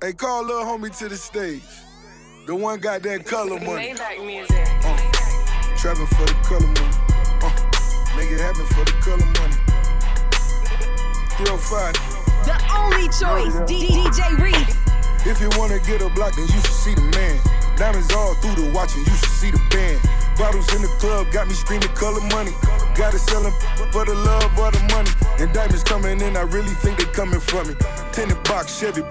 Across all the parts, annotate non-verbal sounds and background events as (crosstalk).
Hey, call little homie to the stage. The one got that color money. Maybach. Uh, trapping for the color money. Uh, make it happen for the color money. 305. The only choice, oh, yeah. D- DJ Reese. If you wanna get a block, then you should see the man. Diamonds all through the watch, and you should see the band. Bottles in the club got me screaming color money. Gotta sell them for the love or the money. And diamonds coming in, I really think they coming from me. Tinted box Chevy,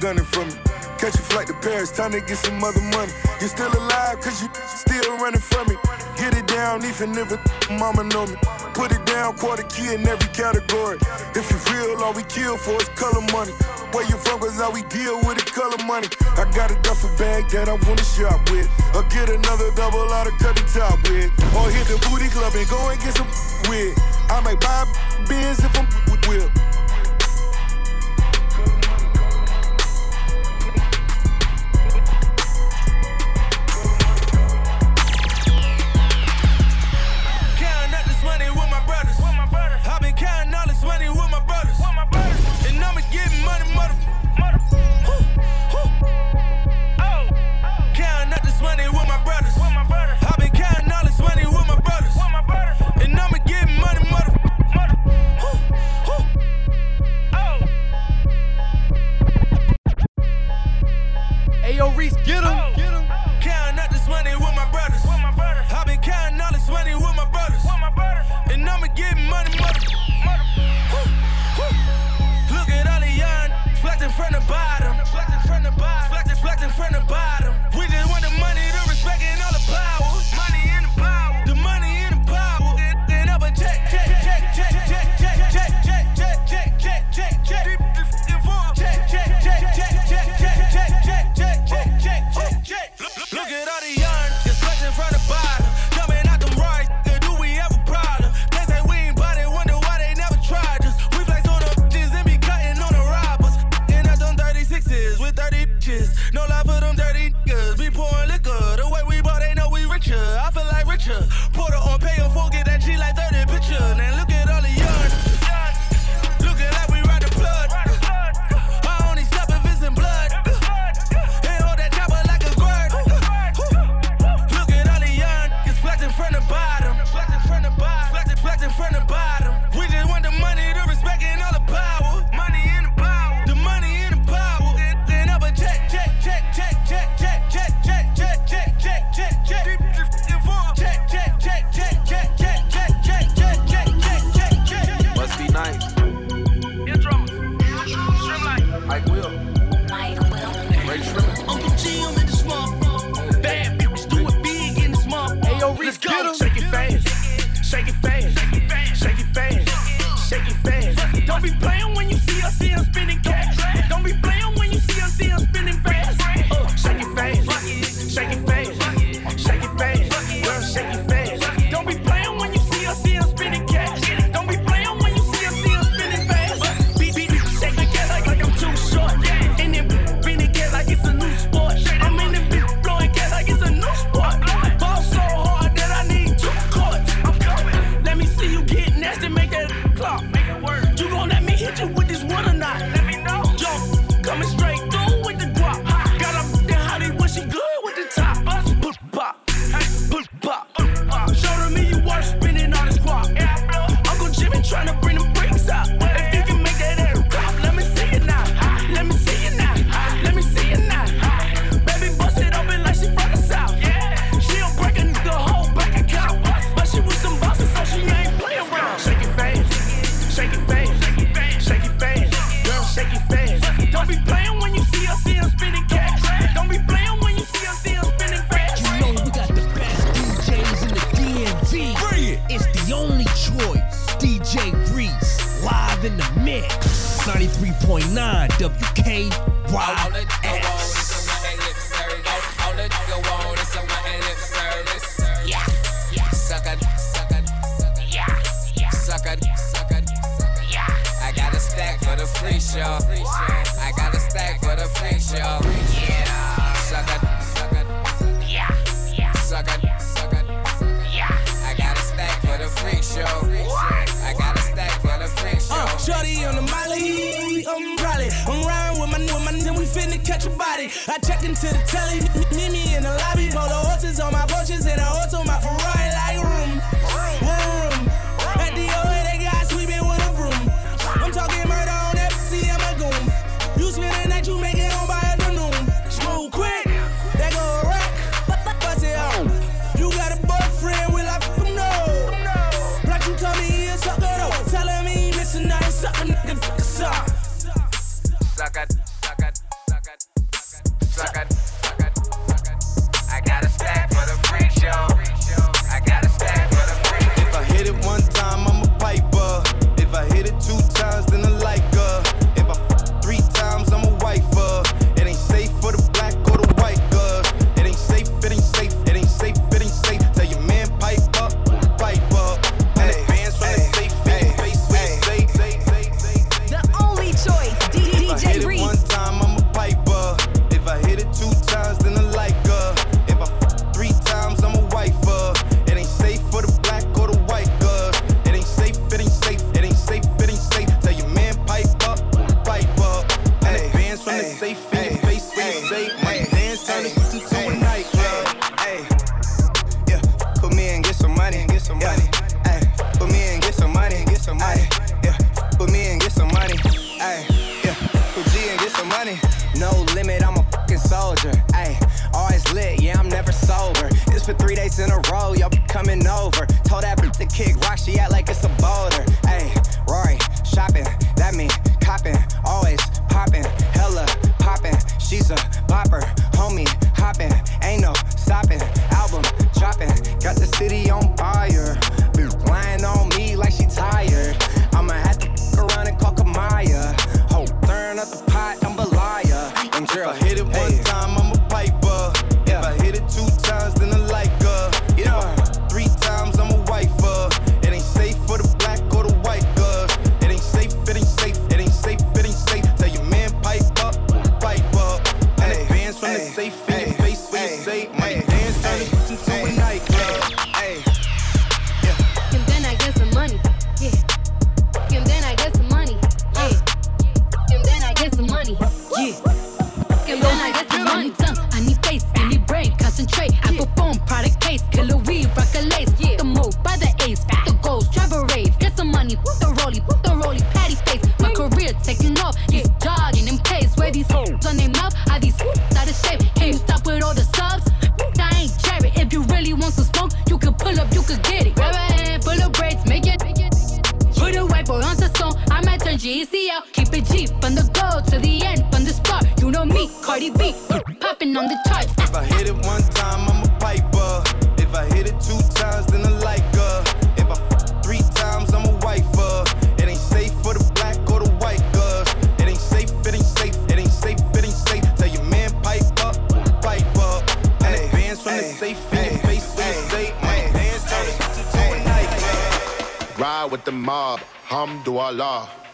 gunning from me. Catch a flight to Paris, time to get some other money. You still alive, cause you still running from me. Get it down, even if a mama know me. Put it down, quarter key in every category. If you real, all we kill for is color money. Where you from, cause how we deal with it, color money. I got a duffel bag that I wanna shop with. Or get another double out of cut the top with. Or hit the booty club and go and get some with. I might buy beers if I'm with. streets get them.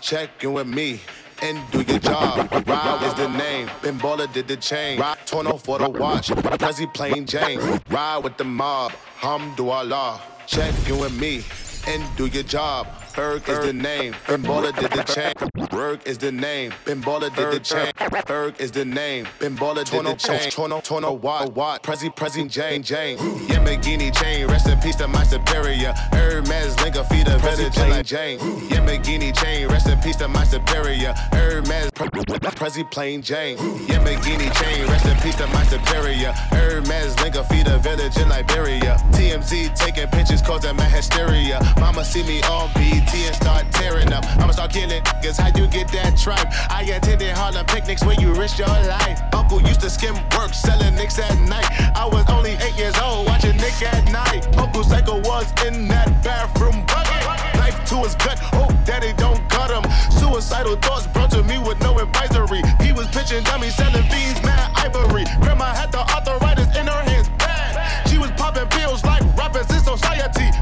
Checkin' with me and do your job. Rob is the name. Pinballer did the chain. Rob torn off for the watch. Prezi plain Jane. Ride with the mob. Hum do Allah. Check me and do your job. Berg is the name. Bimbola did the chain. Berg is the name. Bimbola did the chain. Berg is the name. Bimbola did the chain. Tono Tono what, what? Prezi, Prezi, Jane, Jane. Yamagini chain. Rest in peace to my superior. Hermes Linka Feeder, a better Jane. Yamagini chain. Rest in peace to my superior. Hermes Prezi plain Jane. Yamagini chain. Rest in peace to my superior. Hermes Linka Feeder, village in Liberia. TMZ taking pictures causing my hysteria. Mama see me on BD. And start tearing up. I'ma start killing niggas. How you get that tripe? I attended Harlem picnics where you risk your life. Uncle used to skim work, selling nicks at night. I was only eight years old, watching Nick at night. Uncle Psycho was in that bathroom bucket. Knife to his gut, hope daddy don't cut him. Suicidal thoughts brought to me with no advisory. He was pitching dummies, selling beans, mad ivory. Grandma had the arthritis in her hands, bad. She was popping pills like rappers in society.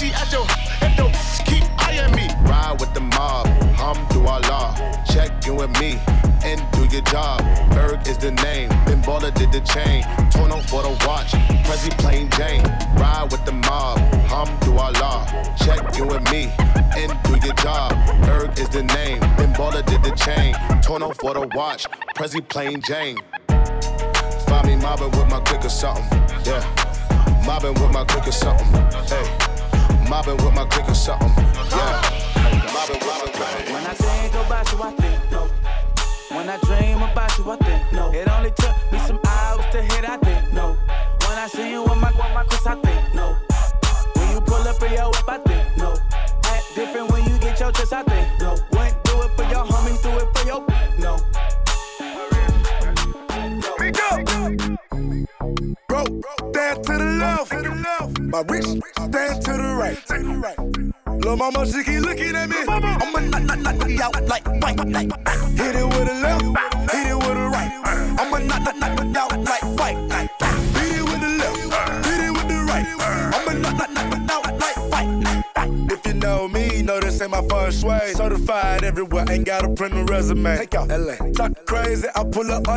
G.I. Joe, and don't keep eyeing me. Ride with the mob, Hum Hamdulillah. Check in with me and do your job. Berg is the name, then Baller did the chain. Torn off for the watch, Prezi plain Jane. Ride with the mob, Hum Hamdulillah. Check in with me and do your job. Berg is the name, then Baller did the chain. Torn off for the watch, Prezi plain Jane. Find me mobbing with my click or something, yeah. Mobbing with my click or something, hey.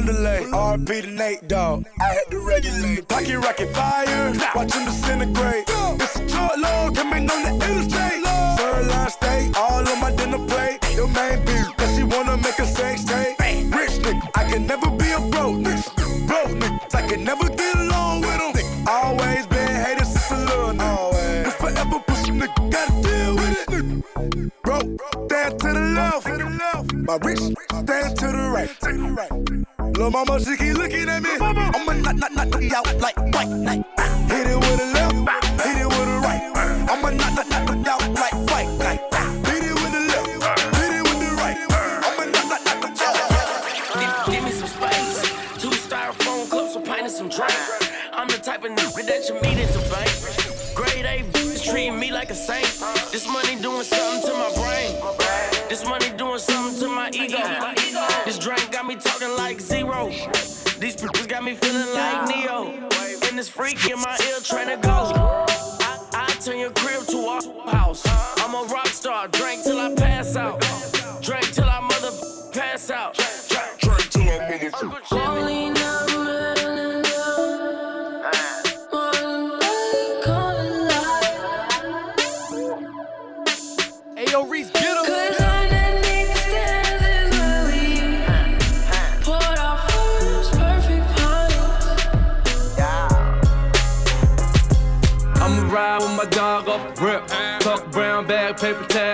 Underlay. RP to Nate, dog. I had to regulate. Pocket rocket fire, watch him disintegrate.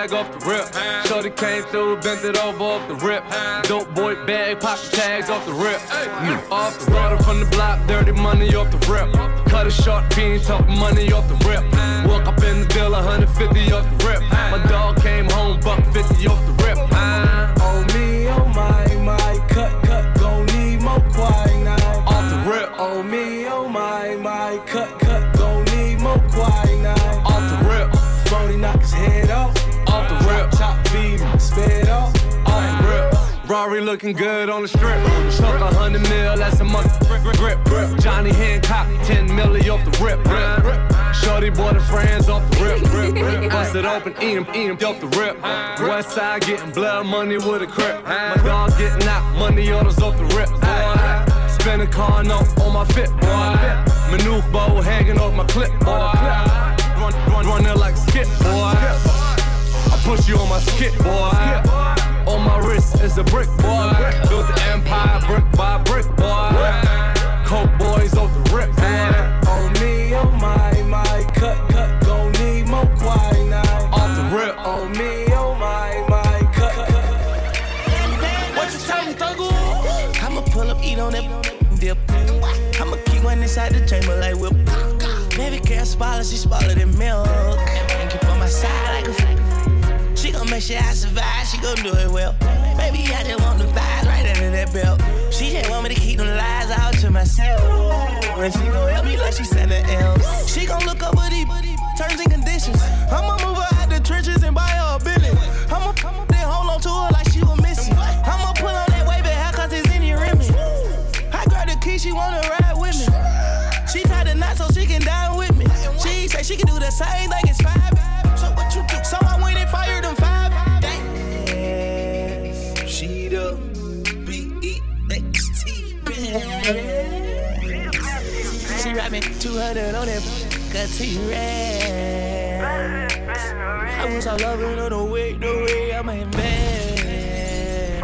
Tag off the rip. Shorty came through, bent it over off the rip. Dope boy bag, pop the tags off the rip. Mm. Off the road from the block, dirty money off the rip. Cut a short fiend, talk money off the rip. Walk up in the bill, 150 off the rip. My dog came home, buck 50 off the rip. Looking good on the strip. Stuck a hundred mil, that's a mother grip, grip. Johnny Hancock, 10 milli off the rip. rip. Shorty boy the friends off the rip. rip, rip. Bust it open, eat him, eat him off the rip. West side getting blood money with a crip. My dog getting out, money orders off the rip. Boy. Spin a car note on my fit, boy. Maneuver bow hanging off my clip, boy. Run, run, run there like skip, boy. I push you on my skip, boy. On my wrist is a brick, boy. Built the empire brick by brick, boy. Coke boys off the rip, boy. Oh me, oh my, my, cut, cut, gon' need more quinine. Off the rip. Oh me, oh my, my, cut, cut. What you talking, Thuggle? I'ma pull up, eat on that dip. I'ma keep one inside the chamber like whip. Baby girl spoiler, she spoiler than milk. And keep on my side like a She gon' make sure I survive, she gon' do it well. Baby, I just want the vibes right under that belt. She just want me to keep them lies out to myself. When she gon' help me like she sent else. She gon' look over these terms and conditions. I'ma move her out the trenches and buy her a building. I'ma, I'ma then hold on to her like she was missing. I'ma pull on that wavy hair cause it's in your image. I grab the key, she wanna ride with me. She tied the knot so she can dine with me. She say she can do the same thing, it's five. Money, 200 on that, cut to you red. I was all over, no, no way, no way, I'm in bed.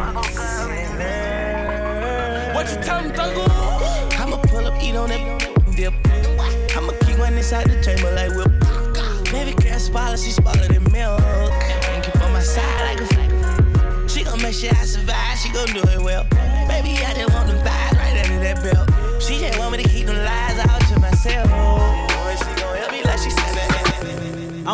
What you tell me, Thuggle? I'ma pull up, eat on that dip. I'ma keep one inside the chamber like whip. Baby girl, spoiler, she smaller than milk. And keep on my side like a flag. She gon' make sure I survive, she gon' do it well. Baby, I just want them thighs right under that belt.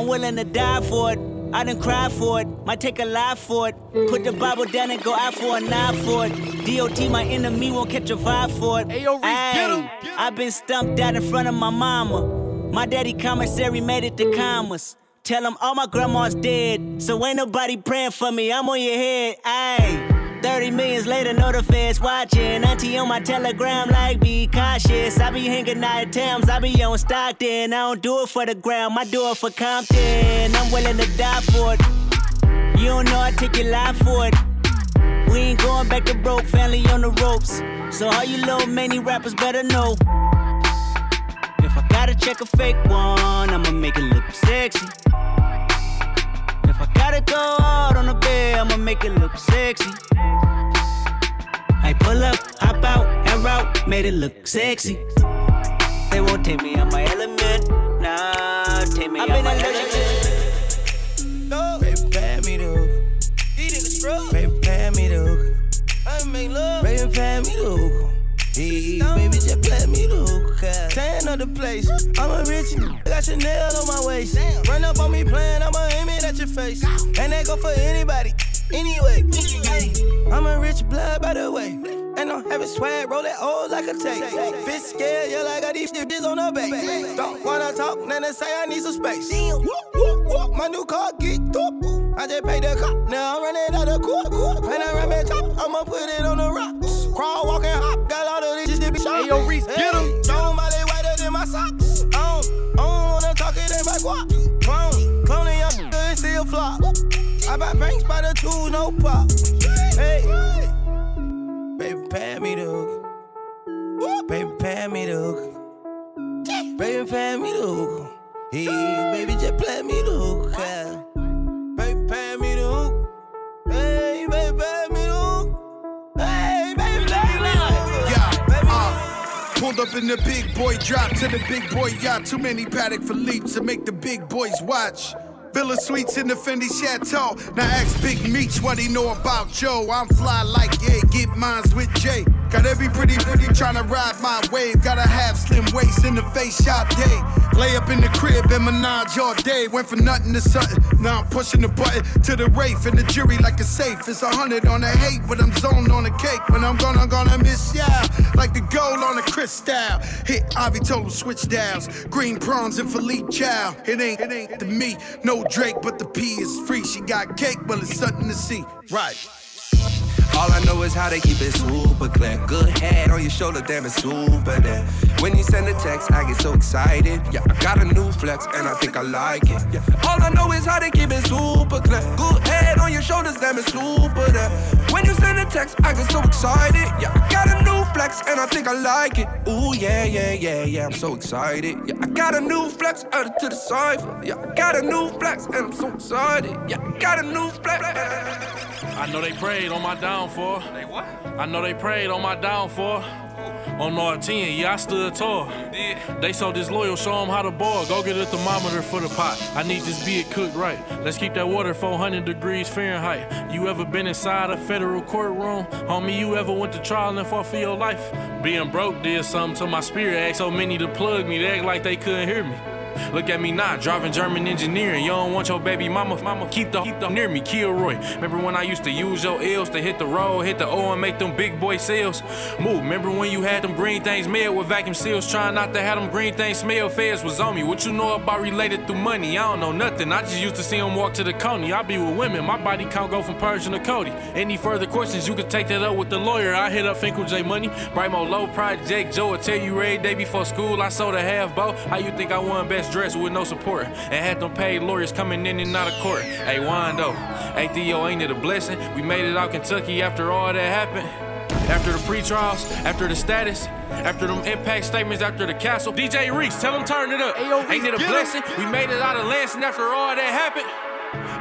I'm willing to die for it. I done cried for it, might take a life for it. Put the Bible down and go out for a knife for it. DOT, my enemy, won't catch a vibe for it. Ayo, Ay, I've been stumped out in front of my mama. My daddy commissary made it to commas. Tell him all my grandma's dead, so ain't nobody praying for me. I'm on your head, ayy. 30 millions later, know the feds watching. Auntie on my telegram, like, be cautious. I be hanging out at Thames, I be on Stockton. I don't do it for the ground, I do it for Compton. I'm willing to die for it. You don't know I take your life for it. We ain't going back to broke, family on the ropes. So all you little many rappers better know. If I gotta check a fake one, I'ma make it look sexy. Gotta go hard on the bed, I'ma make it look sexy. I pull up, hop out, and route, made it look sexy. They won't take me out my element, nah, take me out been my element. No. Baby, pad me the hook. These niggas scrub. Baby, pad me the hook. I make love. Baby, pad me the hook. Hey, baby, just play me the hook. Tan of the place. I'm a rich nigga. Got Chanel on my waist. Run up on me playing, I'ma aim it at your face. And that go for anybody. Anyway, I'm a rich blood by the way. And I'm having swag, roll that old like a tape. Bitch scared, yeah, like I got these bitches on the back. Don't wanna talk, then they say I need some space. Whoop, whoop, whoop, my new car get up. I just paid the cop, now I'm running out of court. And I run back top, I'ma put it on the rocks. Crawl, walk, and hop, got all of these shit be shot. Hey, yo, Reese, get 'em. Don't body whiter than my socks. I don't, I don't wanna talk it in my guap. Clone, cloning young (laughs) nigga and still flop. I buy banks by the tools, no pop. Hey, baby, pay me the hook. Baby, pay me the hook. Baby, pay me the hook. Hey, baby, just play me the hook. yeah. Pay me the hook. Hey, baby, pay me the hook. Hey, baby, pay me the hook. Yeah, uh, pulled up in the big boy drop to the big boy yacht. Too many paddock for leaps to make the big boys watch. Villa Suites in the Fendi Chateau. Now ask Big Meech what he know about Joe. I'm fly like yeah, get mines with Jay. Got every pretty pretty tryna ride my wave. Got a half slim waist in the face shot day. Lay up in the crib and menage all day. Went from nothing to something. Now I'm pushing the button to the Wraith and the jury like a safe. It's a hundred on the hate, but I'm zoned on the cake. When I'm gonna, gonna miss ya. Like the gold on a crystal. Hit Ivy total switch downs. Green prawns and Philippe Chow. It ain't, it ain't the me, no Drake, but the P is free. She got cake, but it's something to see. Right. All I know is how they keep it super clear. Good head on your shoulder, damn it's super there. When you send a text, I get so excited. Yeah, I got a new flex and I think I like it. Yeah. All I know is how they keep it super clear. Good head on your shoulders, damn it's super there. When you send a text, I get so excited. Yeah, I got a new flex and I think I like it. Ooh yeah, yeah, yeah, yeah, I'm so excited. Yeah, I got a new flex added to the cipher. Yeah, I got a new flex and I'm so excited. Yeah, I got a new flex. I know they prayed on my downfall. They what? I know they prayed on my downfall. On R10, yeah, I stood tall. They so disloyal, show them how to boil. Go get a thermometer for the pot. I need this beer cooked right. Let's keep that water 400 degrees Fahrenheit. You ever been inside a federal courtroom? Homie, you ever went to trial and fought for your life? Being broke did something to my spirit. Asked so many to plug me, they act like they couldn't hear me. Look at me now, driving German engineering. You don't want your baby mama, mama keep the keep the near me, Kilroy. Remember when I used to use your L's to hit the road, hit the O and make them big boy sales? Move. Remember when you had them green things made with vacuum seals, trying not to have them green things smell? Feds was on me. What you know about related through money? I don't know nothing. I just used to see them walk to the coney. I be with women, my body count go from Persian to Cody. Any further questions, you can take that up with the lawyer. I hit up Finkel J Money, Brimo Low Project Joe will tell you every day before school. I sold a half bow. How you think I won best dress with no support? And had them paid lawyers coming in and out of court. Hey Wando, hey Theo, ain't it a blessing? We made it out Kentucky after all that happened. After the pre-trials, after the status, after them impact statements, after the castle. DJ Reese, tell them turn it up. Ayo, Ain't it a blessing? We made it out of Lansing after all that happened.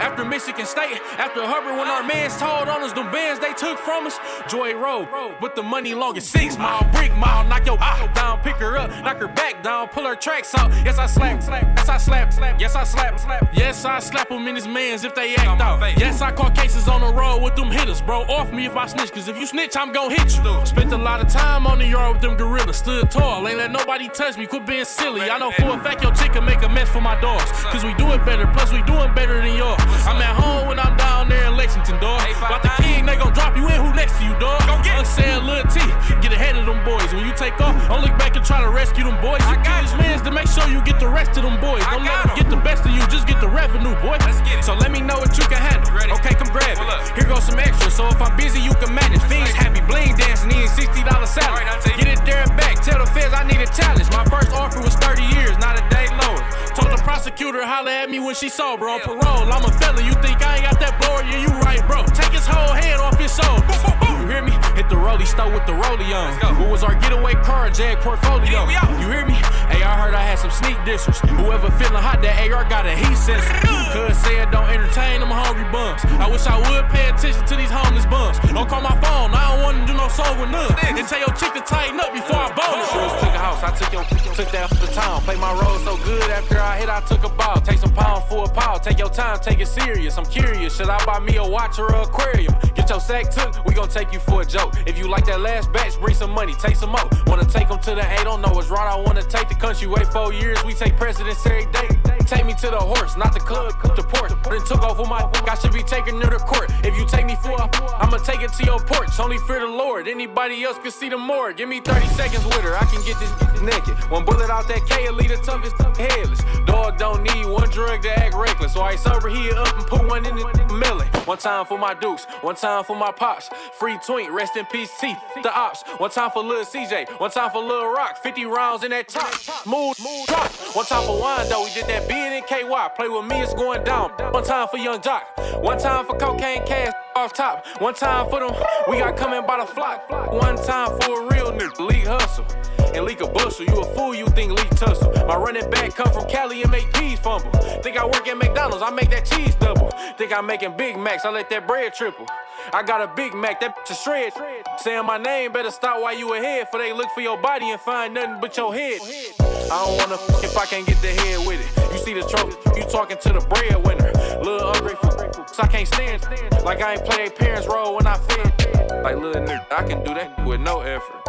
After Michigan State, after Hubbard, when our mans told on us, the bands they took from us. Joy Road, with the money long as six mile, brick mile, knock your ah down, pick her up, knock her back down, pull her tracks out. Yes, I slap, slap, yes, I slap, slap, yes, I slap, slap, yes, I slap them in his mans if they act out. Yes, I caught cases on the road with them hitters, bro. Off me if I snitch, cause if you snitch, I'm gon' hit you. Spent a lot of time on the yard with them gorillas, stood tall, ain't let nobody touch me, quit being silly. I know for a fact your chick can make a mess for my dogs, cause we do it better, plus we doing better than yours. I'm at home when I'm down there in Lexington, dog. About the king, they gon' drop you in. Who next to you, dog? Go get Unsaid Lil T. Get ahead of them boys. When you take off, don't look back and try to rescue them boys. You kill these mans to make sure you get the rest of them boys. Don't let them get the best of you, just get the revenue, boy. Let's get it. So let me know what you can handle. Okay, come grab it. Here goes some extra, so if I'm busy, you can manage. Fiends happy, bling dancing, eating $60 salad. Get it there and back. Tell the feds I need a challenge. My first offer was 30 years, not a day lower. Told the prosecutor holler at me when she saw, bro. Parole, I'm a felon. You think I ain't got that blower? Yeah, you right, bro. Take his whole head off his soul. Hear me? Hit the rollie stove with the rollie on. Who was our getaway car, Jag portfolio? You hear me? Hey, I heard I had some sneak dishes. Mm-hmm. Whoever feeling hot, that AR got a heat sensor. Cuz said don't entertain them hungry bums. I wish I would pay attention to these homeless bums. Don't call my phone, I don't wanna do no soul with none. And tell your chick to tighten up before I bone her. Shoes took a house, I took your took that to town. Play my role so good after I hit, I took a ball. Take some pound for a pound. Take your time, take it serious. I'm curious. Should I buy me a watch or an aquarium? Get your sack took, we gon' take you for a joke. If you like that last batch, bring some money, take some more. Wanna take them to the A, don't know what's right. I wanna take the country, wait four years, we take presidents every day. Take me to the horse, not the club, the port. Then took off with my dick, (laughs) I should be her to court. If you take me for a, I'ma take it to your porch. Only fear the Lord, anybody else can see the more. Give me 30 seconds with her, I can get this (laughs) naked. One bullet out that K, lead the toughest, (laughs) headless. Dog don't need one drug to act reckless. So I sober here up and put one in the melon. One time for my dukes, one time for my pops. Free twink, rest in peace, teeth, the ops. One time for Lil CJ, one time for Lil Rock. 50 rounds in that top. Mood, drop. One time for Wando, we did that beard in KY. Play with me, it's going down. One time for Young Jock, one time for Cocaine Cash off top. One time for them, we got coming by the flock. One time for a real nigga, league hustle. And leak a bustle, you a fool, you think leak tussle. My running back come from Cali and make peas fumble. Think I work at McDonald's, I make that cheese double. Think I'm making Big Macs, I let that bread triple. I got a Big Mac, that bitch a shred. Saying my name, better stop while you ahead. For they look for your body and find nothing but your head. I don't wanna f- if I can't get the head with it. You see the trophy, you talking to the breadwinner. Little ungrateful, so I can't stand. Like I ain't play parents' role when I fed. Like little nigga, I can do that with no effort.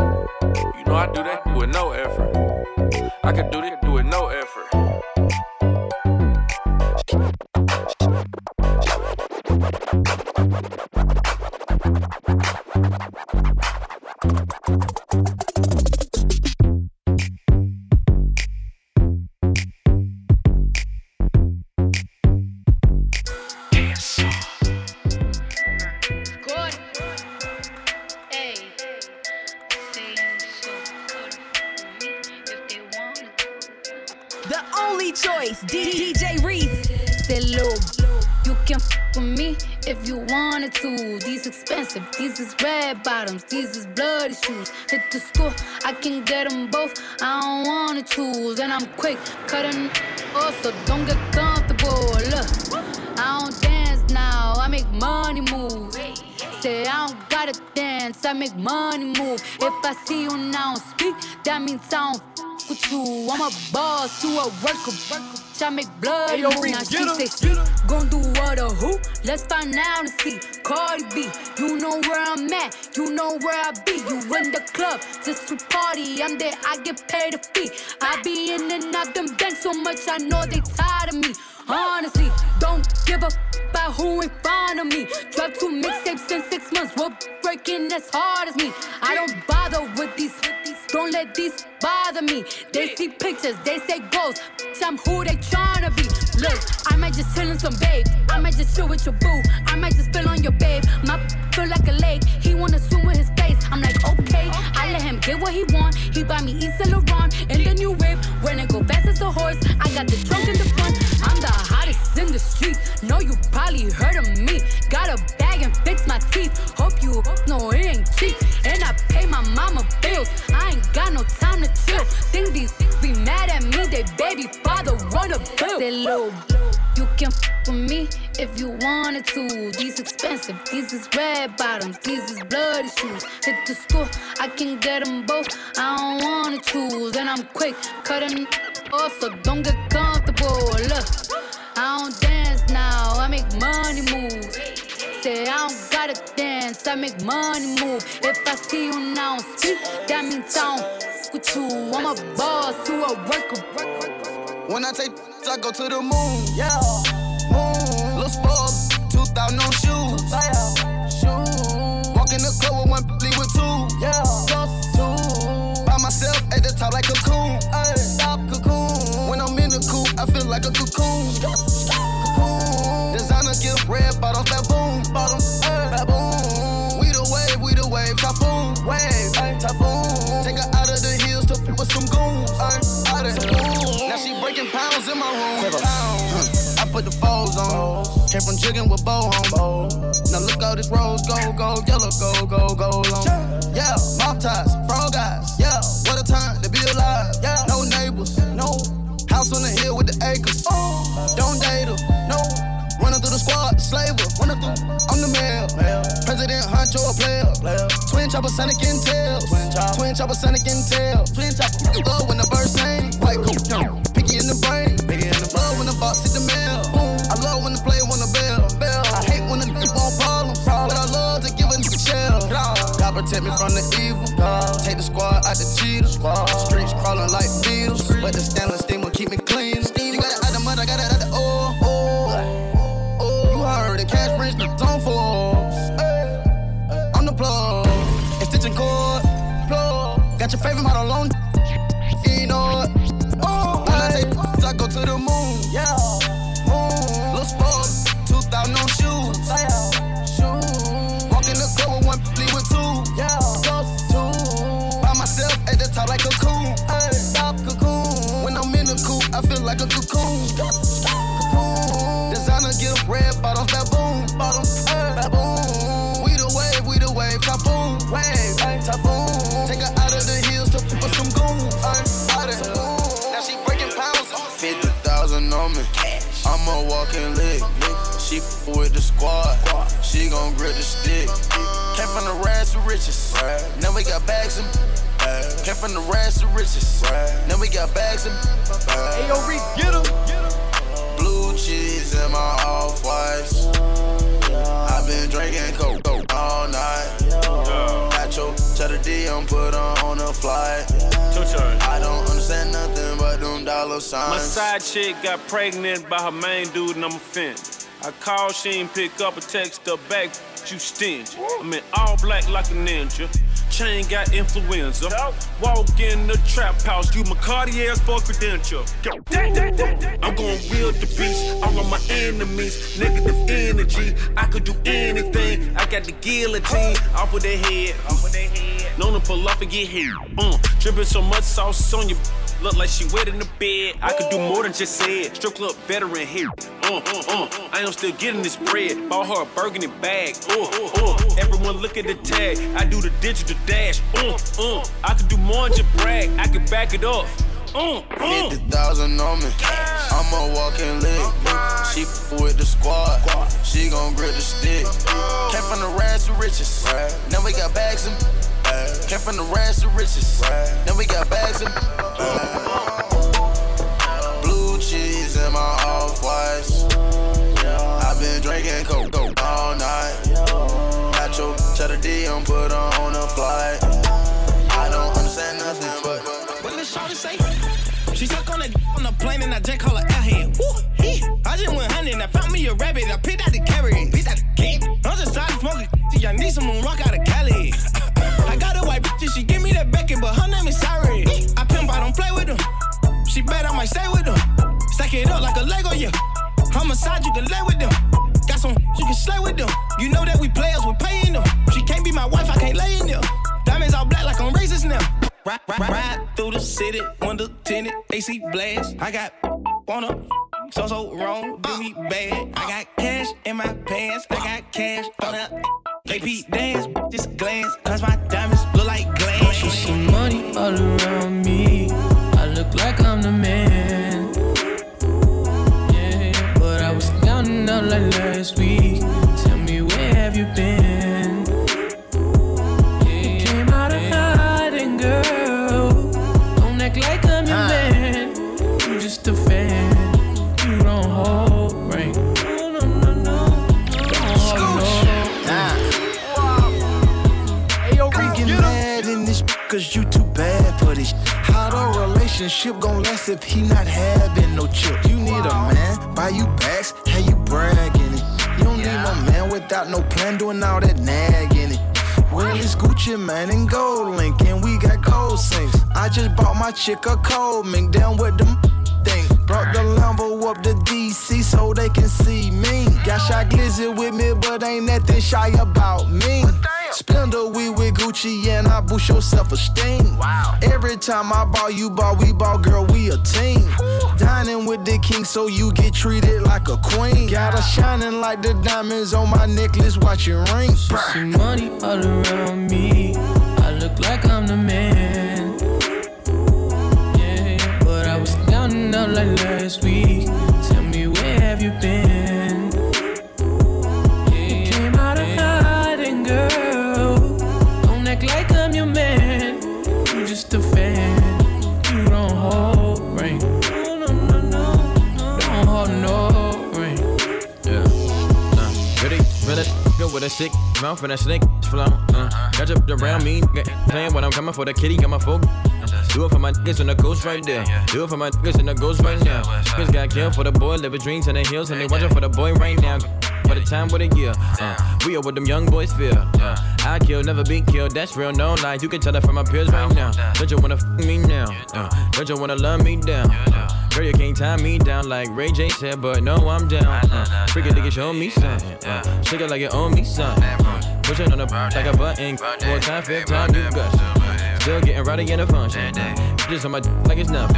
You know I do that with no effort. I can do that with no effort. Shoes. Hit the I can get them both. I don't wanna choose, and I'm quick cutting off, so don't get comfortable. Look, I don't dance now, I make money move. Say I don't gotta dance, I make money move. If I see you now speak, that means I don't with you. I'm a boss, you a worker. I make blood Hey, yo. Reese, Now get she say. Gon' do what or who? Let's find out and see. Cardi B, you know where I'm at, you know where I be. You in the club just to party. I'm there, I get paid a fee. I be in and out them banks so much, I know they tired of me. Honestly, don't give a f- about who in front of me. Drop two mixtapes in six months, we're breaking as hard as me. I don't bother with these. Don't let these bother me. They see pictures, they say goals. I'm who they tryna be. Look, I might just chill in some babe. I might just chill with your boo. I might just spill on your babe. My feel like a lake. He wanna swim with his face. I'm like, okay. I let him get what he want. He buy me East Laurent and the new whip. When it go fast as a horse, I got the trunk in the front. I'm the in the street. Know you probably heard of me. Got a bag and fix my teeth. Hope you hope no, it ain't cheap. And I pay my mama bills. I ain't got no time to chill. Think these things be mad at me. They baby father wanna build. They little you can f with me if you wanted to. These expensive, these is red bottoms, these is bloody shoes. Hit the store, I can get them both. I don't wanna choose, and I'm quick, cutting off, so don't get comfortable. Look. I don't dance now, I make money move. Say I don't gotta dance, I make money move. If I see you now speak, that means I don't with you. I'm a boss, you a worker. When I take, I go to the moon. Yeah, like a cocoon. cocoon. Designer gift, red bottoms, baboon. Bottoms, baboon. We the wave, we the wave, typhoon. Wave, typhoon. Take her out of the hills to with some goons. Out of Now she breaking pounds in my room. Pounds. I put the foes on. Came from jigging with bow home. Now look all this rose, gold, gold, yellow, gold the squad, slaver. Running I'm the mayor. President Huncho, a player. Twin chopper, Sonic and tails. Twin chopper, Sonic and tails. Twin chopper, love when the birds sing. White coat, picky in the brain. Picky in the love when the box hit the mail. I love when the player want a bell. I hate when the nigga want problems. But I love to give a nigga shell. God protect me from the evil. Take the squad out the cheaters. Streets crawling like beetles. But the stainless steam your favorite model alone. You know it. Oh, when I take I go to the moon. Yeah. Moon. Little sport. 2000 on shoes. Shoes. Walk in the club with one, leave with two. Yeah. Two. By myself at the top like a cocoon. Ay, stop cocoon. When I'm in the coop, I feel like a cocoon. Cocoon. Designer gift, red bottoms, baboon. Bottoms, I'm a walking lick. She with the squad. She gon' grip the stick. Came from the rags to riches. Now we got bags and Came from the rags to riches. Now we got bags and Hey, yo, Reese, get him. Blue cheese in my off whites. I've been drinking coke all night. Got your cheddar D on put on on a flight. I don't understand nothing but them dollar My side chick got pregnant by her main dude and I'm offended. I called, she ain't pick up a text her back, you stingy. I'm in all black like a ninja. Chain got influenza. Walk in the trap house, you my Cartier's for credential. Go. I'm gonna wield the beast, all of my enemies. Negative energy, I could do anything. I got the guillotine off of their head. Off of their head. Known to pull off and get hit. Uh, dripping so much sauce on you. Look like she wet in the bed. I could do more than just say it. Strip club veteran here. Uh, uh, uh. I am still getting this bread. Bought her a burgundy bag. Uh, uh. Everyone look at the tag. I do the digital dash. Uh, uh. I could do more than just brag. I could back it up. Uh, uh. 50,000 on me. I'm a walking lick. She with the squad. She gon' grip the stick. Came from the rags to riches. Now we got bags and Came from the rags to riches. Now we got bags and Blue cheese in my off whites. I've been drinking coke all night. Got your cheddar D on put on on a flight. I don't understand nothing, but What did Shawty say? She suck on the on the plane and I just call her airhead. Woo, hee. I just went hunting, I found me a rabbit, I picked out the carrot. Picked out the kid. I'm just smoke it. I need some moon rock out of but her name is Sari. I pimp, I don't play with them. She bet I might stay with them. Stack it up like a Lego, yeah. Homicide, you can lay with them. Got some, you can slay with them. You know that we players, we're paying them. She can't be my wife, I can't lay in them. Diamonds all black like I'm racist now. Ride, ride, ride through the city, window tinted, AC blast. I got wanna so so wrong, do me bad. I got cash in my pants, I got cash on that. AP dance, just glance, cause my diamonds look like glass. She see money all around me. I look like I'm the man. Yeah, but I was down and out like last week. Tell me where have you been? Cause you too bad for this. How the relationship gon' last if he not having no chip? You need a man, buy you bags, how you bragging it. You don't need no man without no plan, doing all that nagging it. Well, it's Gucci Mane, and GoldLink, and we got gold sinks. I just bought my chick a cold mink down with them thing. Brought the Lambo up to DC so they can see me. Got Shy Glizzy with me, but ain't nothing shy about me. Spend a week with Gucci and I boost your self-esteem. Wow. Every time I ball, you ball, we ball, girl, we a team. Dining with the king so you get treated like a queen. Got her shining like the diamonds on my necklace, watching ring. See money all around me. I look like I'm the man. Yeah, but I was counting up like last week. Tell me where have you been? With a sick mouth and a snake flow. Uh, got you around me, playing when I'm coming for the kitty, got my folk. Do it for my niggas and the ghost right there. Do it for my niggas and the ghost right now. Niggas got killed for the boy, living dreams in the hills, and they watching for the boy right now. For the time, what a year. Uh, we are what them young boys feel. Uh, I kill, never be killed. That's real, no lie. You can tell that from my peers right now. Don't you wanna f me now? Uh, don't you wanna love me down? Uh, girl, you can't tie me down like Ray J said, but no, I'm down. Uh, freaking nigga, show me something. Uh, shake it like you owe me something. Uh, push on the like a button. Four time, fifth time, you gush. Still getting rowdy in the function. Just on my like it's nothing.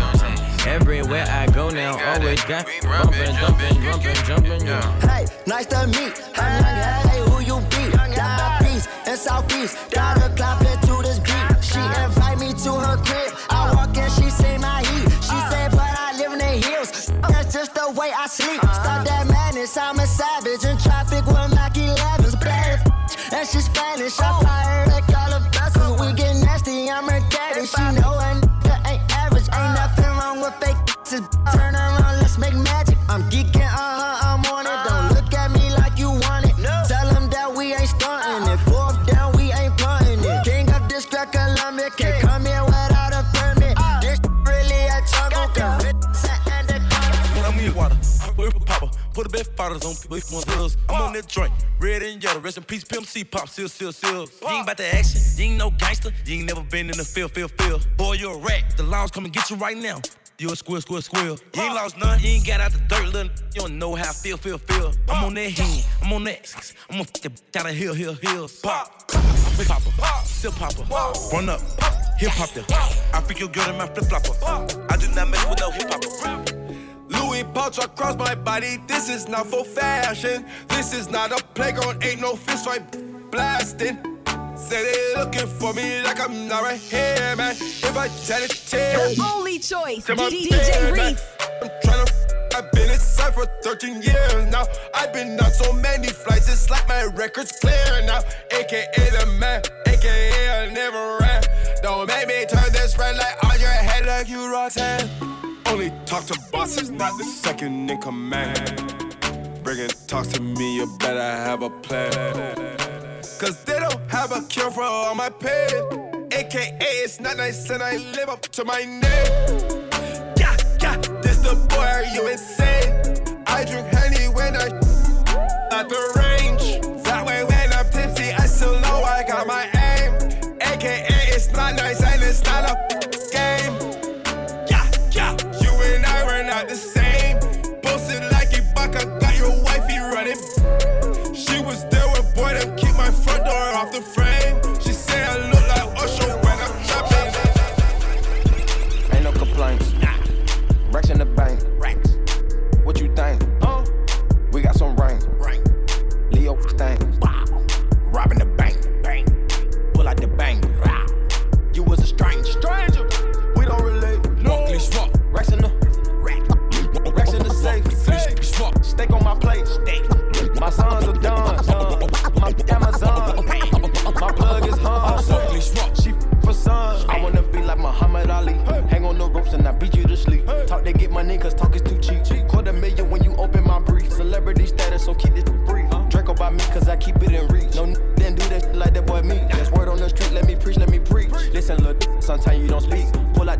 Everywhere I go now, always got bumping, jumping, jumping, jumping, yeah. Hey, nice to meet. I'm young, hey, who you be? Down peace in Southeast. Daughter clapping to this beat. She invite me to her crib. I walk in, she say my heat. She say, but I live in the hills. That's just the way I sleep. Stop that madness, I'm a savage. In traffic with Mac 11s. Bad and she Spanish. I fire let's make magic. I'm geeking, uh huh, I'm on it. Don't look at me like you want it. Tell them that we ain't stunting it. Fourth down, we ain't punting it. King of District Columbia, can't come here without a permit. This really a jungle, cause it's and the When I'm in water, I put a popper. Put a bed fathers on with one pills. I'm on that joint, red and yellow. Rest in peace, Pimp C, pop, seal, seal, seal. You ain't about the action, you ain't no gangster. You ain't never been in the field, field, field. Boy, you're a rat. The laws come and get you right now. You a squirrel, squirrel, squirrel. You ain't lost none, you ain't got out the dirt, little. You don't know how I feel, feel, feel. I'm on that hand, I'm on that. I'm gonna f the down the hill, hill, hills. Pop, big popper, still popper, run up, hip hop there. I freak your girl in my flip flopper. I do not mess with no hip hopper. Louis pouch across my body. This is not for fashion. This is not a playground. Ain't no fist fight blasting. Say they looking for me like I'm not right here, man. If I tell it, tell The only choice, to my D- DJ. Reese. I'm tryna. I've been inside for 13 years now. I've been on so many flights, it's like my record's clear now. AKA the man, AKA I never ran. Don't make me turn this red light on your head like you Roxanne. Only talk to bosses, not the second in command. Bringing talks to me, you better have a plan. Cause they don't have a cure for all my pain. AKA, it's not nice and I live up to my name. Yeah, yeah, this the boy, are you insane? I drink honey when I at the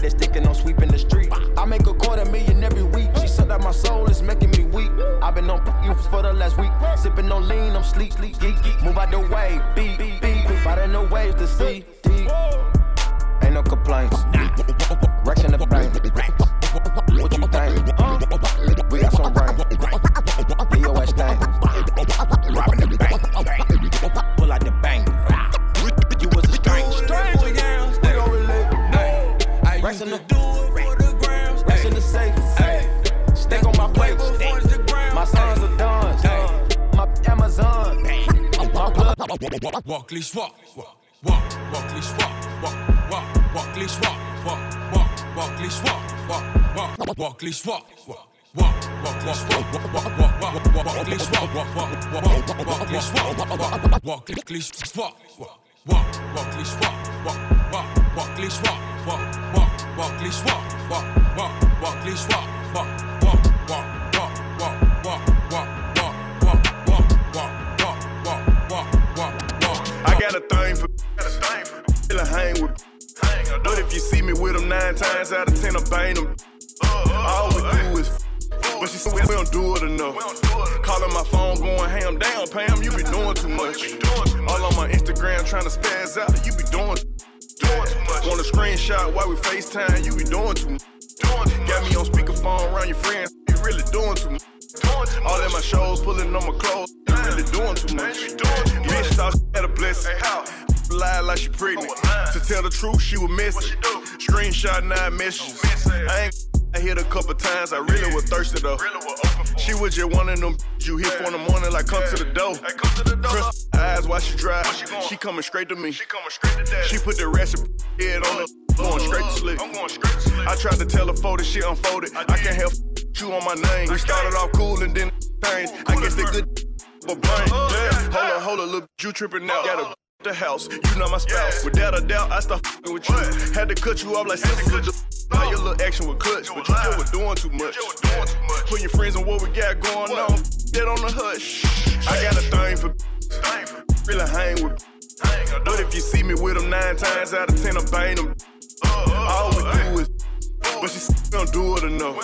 that stick and I'm sweeping the street. I make a quarter million every week. She sucked out my soul, it's making me weak. I've been on you for the last week. Sipping on lean, I'm sleep, sleep, geek. Move out the way, beat, beat. Riding the waves to see. les schwa, walk, walk, walk les walk, walk, walk les walk, walk, walk les walk, walk, walk les walk. Walk, walk, walk, walk, walk, walk, walk, walk, walk, walk, walk, walk, walk, walk, walk, walk, walk, walk, she coming straight to me. She put the rest of her head on the going straight to sleep. I tried to tell her for the shit unfolded. I can't help you on my name. We started off cool and then changed. I guess they good (laughs) but brain. Yeah, hold on, hold on, look, you tripping now. Got a the house, you not my spouse. Without a doubt, I start fing with you. Had to cut you off like scissors. Now your little action was clutch, but you still was doing too much. Put your friends on what we got going on. Dead on the hush. I got a thing nine times out of ten, I bang them. All we do is, but she don't do it enough.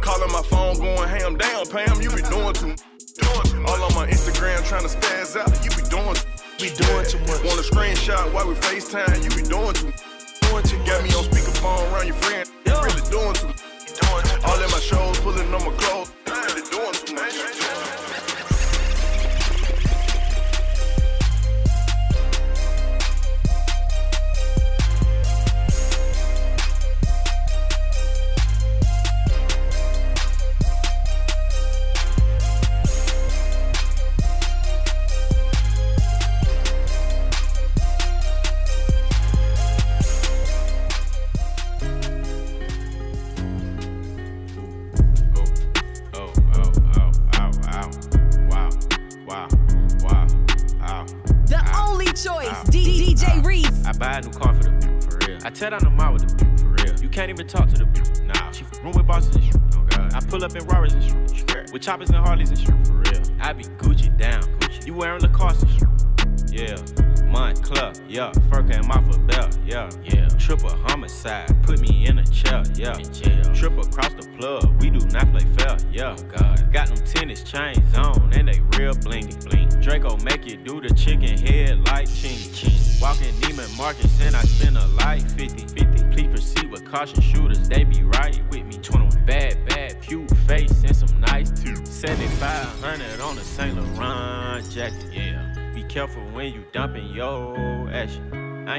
Calling my phone, going ham down, Pam, you be doing too. Much. All on my Instagram trying to spaz out, you be doing. Be doing too much. Want a screenshot while we FaceTime, you be doing too. Doing too. Got me on speakerphone around your friend, you really doing too. Doing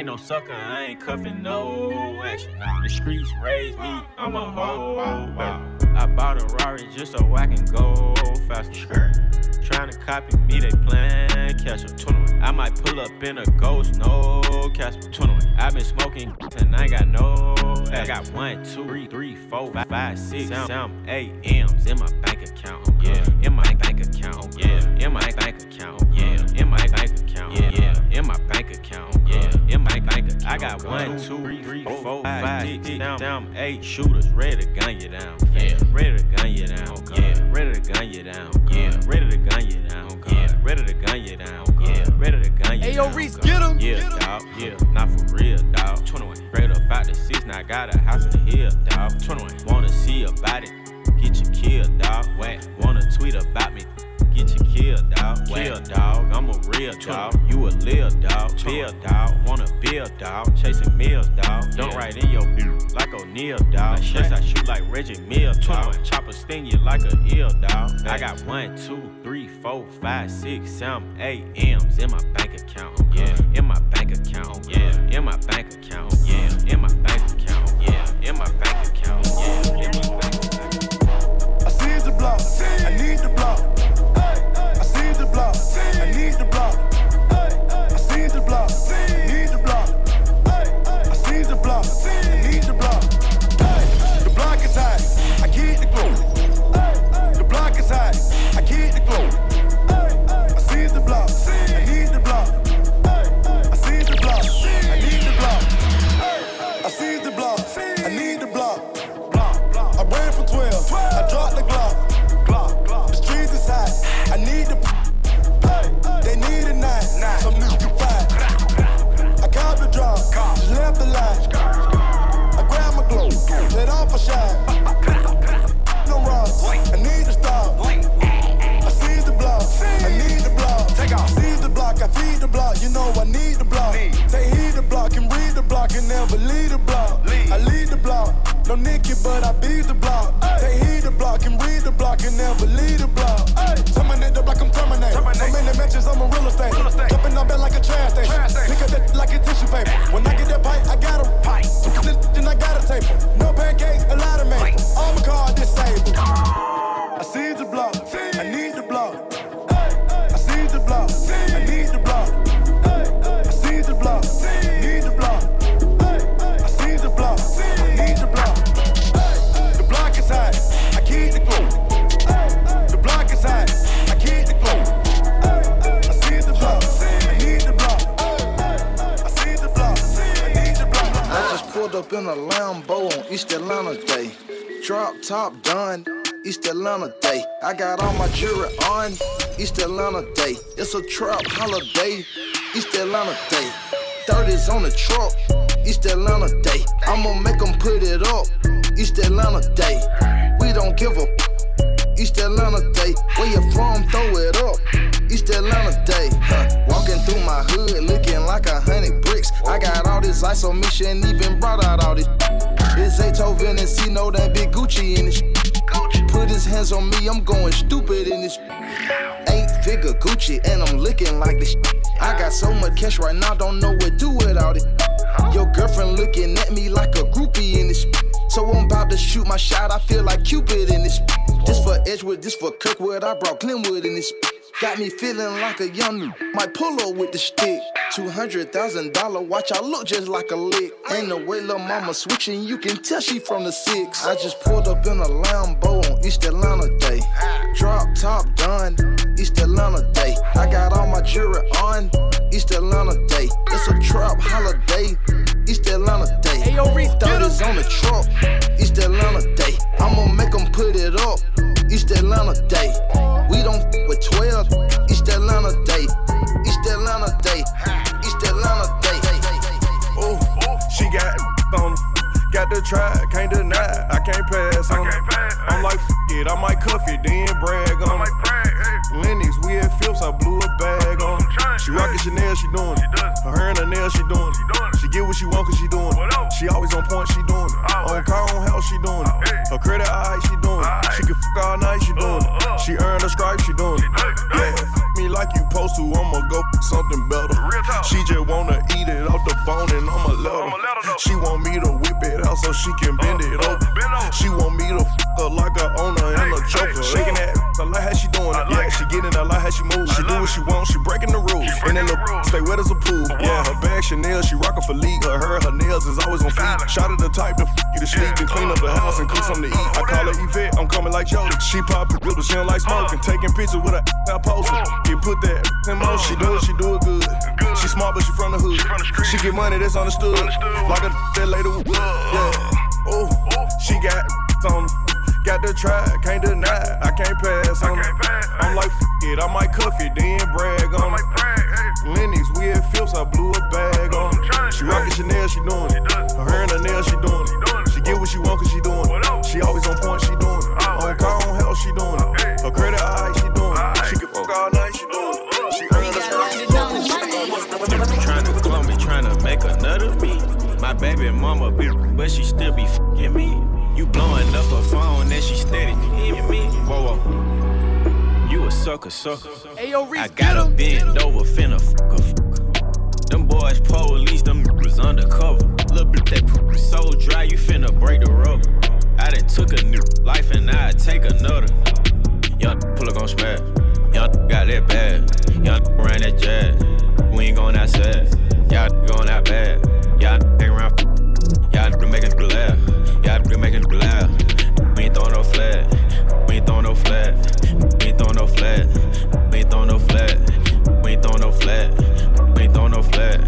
ain't no sucker, I ain't cuffing no action. The streets raised me, I'm a hoe. I bought a Rari just so I can go faster. Trying to copy me, they plan catch up. 21. I might pull up in a ghost, no Casper. 21. i been smoking and I got no. I got one, two, three, three, four, five, five, six, seven, eight M's in my bank account. Yeah, in my bank account. Yeah, in my bank account. Yeah, in my bank account. Yeah, in my bank account. Yeah, in my bank banker. I got one, two, three, four, five, six, seven, eight shooters ready to gun you down. Yeah, ready to gun you down. Yeah, ready to gun you down. Oh, oh, yeah, ready to gun you down. Oh, yeah, ready to gun you down. Yeah, ready to gun you down. Ayo, Reese, get him. Yeah, dog. Yeah, not for real, dog. 21. Straight up out the six, now I got a house in the hill, dog. 21. Wanna see about it? Get you killed, dog. Whack. Wanna tweet about me? Get you killed, dog. Kill, dog. I'm a real dog. You a lil dog. Bill, dog. Wanna build, dog. Chasing meals, dog. Don't write in your like O'Neal, dog. Yes, I shoot like Reggie Mills, dog. Chopper sting you like a eel, dog. I got one, two, three, four, five, six, seven, eight M's in my bank account. Yeah, in my bank account. Yeah, in my bank account. Yeah, in my bank account. Block. But I top done, East Atlanta Day. I got all my jewelry on, East Atlanta Day. It's a trap holiday, East Atlanta Day. 30s on the truck, East Atlanta Day. I'ma make 'em put it up, East Atlanta Day. We don't give a East Atlanta Day. Where you from, throw it up. East Atlanta Day. Huh. Walking through my hood looking like a hundred bricks. I got all this ice on me, shouldn't even brought out all this. It's Beethoven and C know that big Gucci in this. Put his hands on me, I'm going stupid in this. Eight figure Gucci and I'm looking like this. I got so much cash right now, don't know what to do without it. Your girlfriend looking at me like a groupie in this. So I'm about to shoot my shot, I feel like Cupid in this. This for Edgewood, this for Kirkwood, I brought Glenwood in this. Got me feeling like a young My pull up with the stick. Two hundred thousand dollar watch, I look just like a lick. Ain't no way little mama switching, you can tell she from the six. I just pulled up in a Lambo on East Atlanta Day. Drop top done, East Atlanta Day. I got all my jewelry on, East Atlanta Day. It's a trap holiday, East Atlanta Day. Hey, yo, Reese, on the truck, East Atlanta Day. I'ma make 'em put it up, East Atlanta Day. We don't f with 12, East Atlanta Day. East Atlanta Day, East Atlanta Day. Ooh, she got on. Got the try, can't deny, I can't pass on it. I'm like, it, I might cuff it, then brag on it. Lenox, we at Phipps, I blew a bag on. She rockin' Chanel, she doing it. Her hair and her nails, she doing it. She get what she want, cause she doing it. She always on point, she doing it. On car, on house, she doing it. Her credit high, she doing it. She can fuck all night, she doing it. She earned her stripes, she doing it. Yeah, me like you supposed to, I'ma go something better. She just wanna eat it off the bone and I'ma let her. She want me to whip it out so she can bend it over. She want me to fuck her like a owner and a choker. Shaking that, I like how she doing it. Yeah, she getting, I like how she move. She do what she want, she breaking the rules. And then the stay wet as a pool. Yeah, her bag Chanel, she rockin' for lead. Her hair, her nails is always on fleek. Shot of the type to fuck you to sleep and clean up the house and cook something to eat. I call her Yvette, I'm coming like Jody. She pop it, but she don't like smoking. Taking pictures with her, I post Get put that in motion. She do it, she do it good. She smart, but she from the hood. She, from the she get money, that's understood. Like a that later. Yeah. Oh, she got on. Got the try, can't deny, I can't pass on it. I'm like, it, I might cuff it, then brag on it. Lenox, we at Phipps, I blew a bag on it. She rockin' Chanel, she doing it. Her hair and her nails, she doing it. She get what she want, cause she doing it. She always on point, she doing it. On car, on hell, she doing it. Her credit she still be fucking me. You blowing up her phone and she steady. Whoa, whoa. You a sucker, sucker. Ayo, Reese, I got a bend over, finna fuck her. Them boys police, them was undercover. Little bit that so dry, you finna break the rubber. I done took a new life and I take another. Young pull up gon' smash. Young got that bad. Young ran that jazz. We ain't going outside. Y'all going out bad. Y'all hang around. Y'all making laugh. Y'all be making it laugh. We ain't throwing no flag. We ain't throwing no flag. We ain't throwing no flag. We ain't throwing no flag. We ain't throwing no flag. We ain't throwing no flag.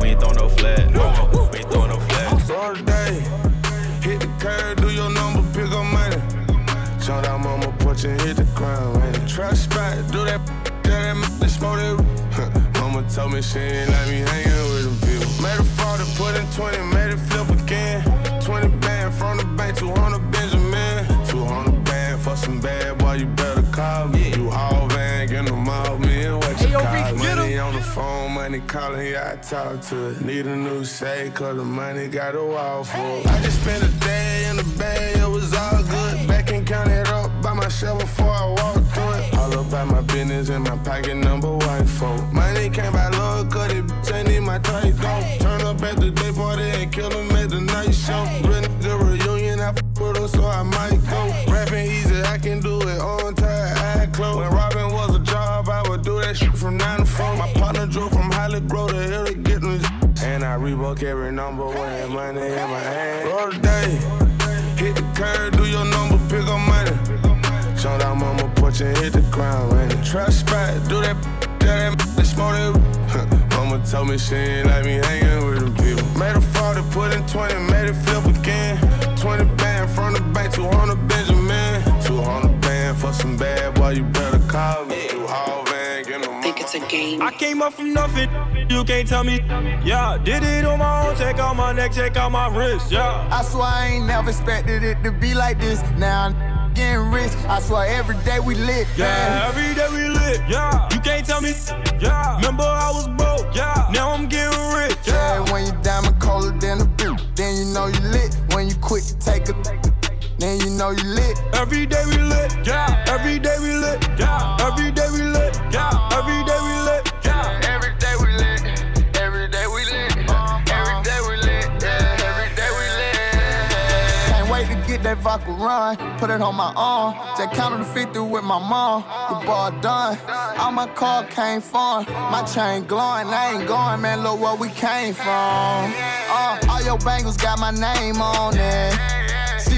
We ain't throwing no flag. We ain't throwing no flag. Start day. Hit the curb, do your number, pick up money. Shout out, mama, put your hit the ground. Trust spot, do that, that, that, smoke that. (laughs) mama told me she ain't like me hanging with them people. Made a 40, put in 20, made it money calling, yeah, I talk to it. Need a new shade, cause the money got a wall for it. I just spent a day in the bay, it was all good. Back and counted up by myself before I walked through it. All about my business in my pocket, number one folk. Money came by love, cut it, bitch, ain't need my tight though. Turn up at the day party and kill them at the night show. Real nigga reunion, I f with them, so I might go. Rapping easy, I can do it on time, eye close. When robbing was a job, I would do that shit from 9 to 4. My And I revoke every number when money in my hand. Roll the day, hit the curb, do your number, pick up money. Shout out mama, put your hit the ground, man. Trap spot, do that, that, that, smoke that. (laughs) mama told me she ain't like me hanging with them people. Made a 40, put in 20, made it flip again. 20 band from the bank, 200 Benjamin. 200 band for some bad boy, you better game. I came up from nothing, you can't tell me. Yeah, did it on my own, check out my neck, check out my wrist, yeah. I swear I ain't never expected it to be like this. Now I'm getting rich. I swear every day we lit. Yeah, man. every day we lit. Yeah, you can't tell me. Yeah, remember I was broke. Yeah, now I'm getting rich. Yeah, when you diamond colder than a boot, then you know you lit. When you quit, to take a, then you know you lit. Every day we lit. Yeah, every day we lit. Yeah, every day we lit. Yeah, every day we lit. Yeah, every day we lit. Every day we lit. Every day we lit. Yeah, every day we lit. Can't wait to get that vodka run. Put it on my arm. Just counted the 50 with my mom. The ball done. All my car came from. My chain glowing. I ain't going, man. Look where we came from. Uh, all your bangles got my name on it.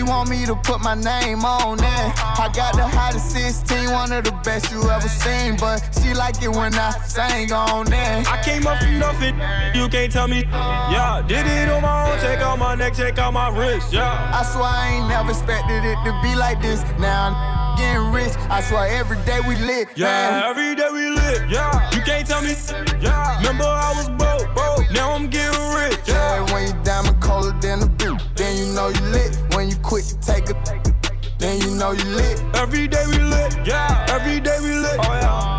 Want me to put my name on it. I got the hottest 16, one of the best you ever seen. But she like it when I sing on it. I came up from nothing, you can't tell me. Yeah, did it on my own, check out my neck, check out my wrist. Yeah, I swear I ain't never expected it to be like this. Now I'm getting rich. I swear every day we lit. yeah, man. every day we lit. Yeah, you can't tell me. Yeah, remember I was broke, broke. Now I'm getting know you lit. When you quick to take a, then you know you lit. Every day we lit. Yeah, every day we lit. Oh yeah,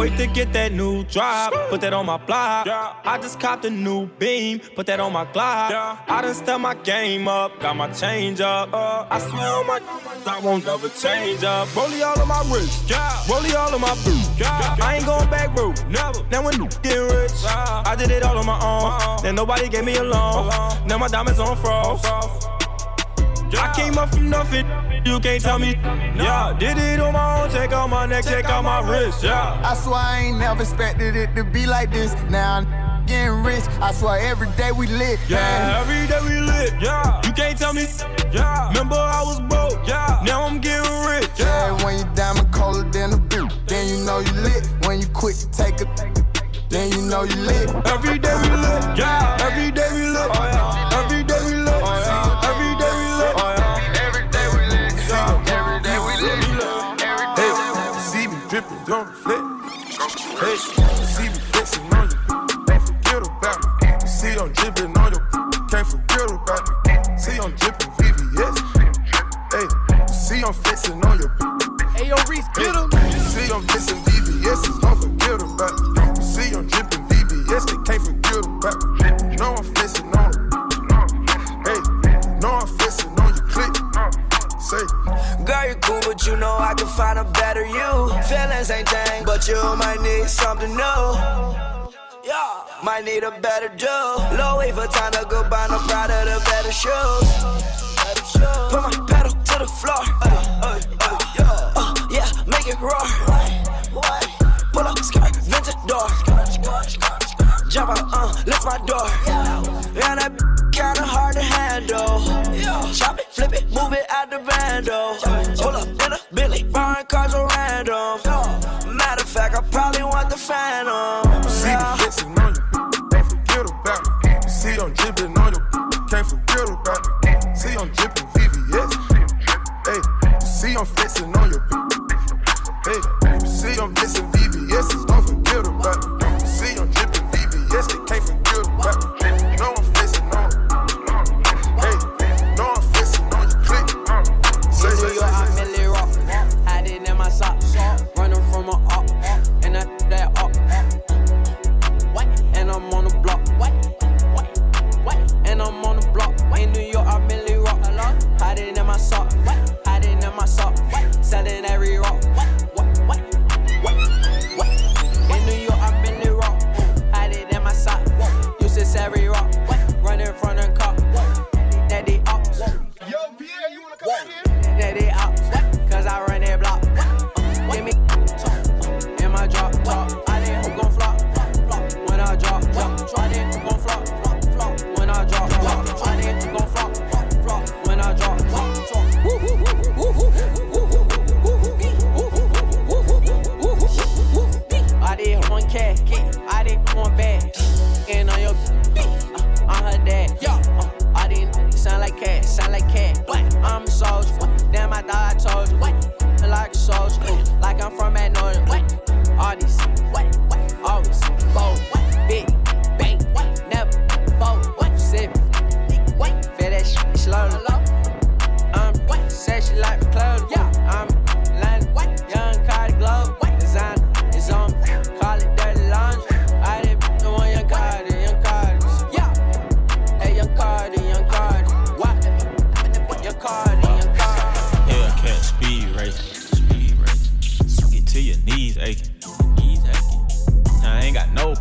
wait to get that new drop, put that on my block. I just copped a new beam, put that on my Glock. I done step my game up, got my change up. Uh, I swear on my I won't never change up. Rollie all of my wrist, rollie all of my boots. I ain't going back, bro. Never. Now when you (laughs) get rich, uh-huh. I did it all on my own. Uh-huh. Then nobody gave me a loan. Uh-huh. Now my diamonds on frost. I came up from nothing, you can't tell me. Yeah, did it on my own, check out my neck, check out my wrist. Yeah. I swear I ain't never expected it to be like this. Now I'm getting rich. I swear every day we lit. Yeah, every day we lit. Yeah, you can't tell me. Yeah, remember I was broke. Yeah, now I'm getting rich. Yeah, when you diamond colder than a boot, then you know you lit. When you quick to take a, then you know you lit. Every day we lit. Yeah, every day we lit. Oh, yeah. Hey, see me flexing on you. Can't forget about me. See I'm dripping on you. Can't forget about me. See I'm dripping VVS. Hey, see I'm flexing on you. Ayo, Reese, get him. See I'm flexing VVS. But you know I can find a better you. Feelings ain't thing, but you might need something new. Yeah, might need a better do. Low for time to go buy no proud of the better shoes. Put my pedal to the floor. Uh, yeah. Uh, yeah, make it roar. Pull up skirt, vintage door. Jump out, uh, lift my door. Yeah, that kinda hard to handle. Chop it, flip it, move it out the bando. Pull up in a Billy, foreign cars are random. Matter of fact, I probably want the phantom. See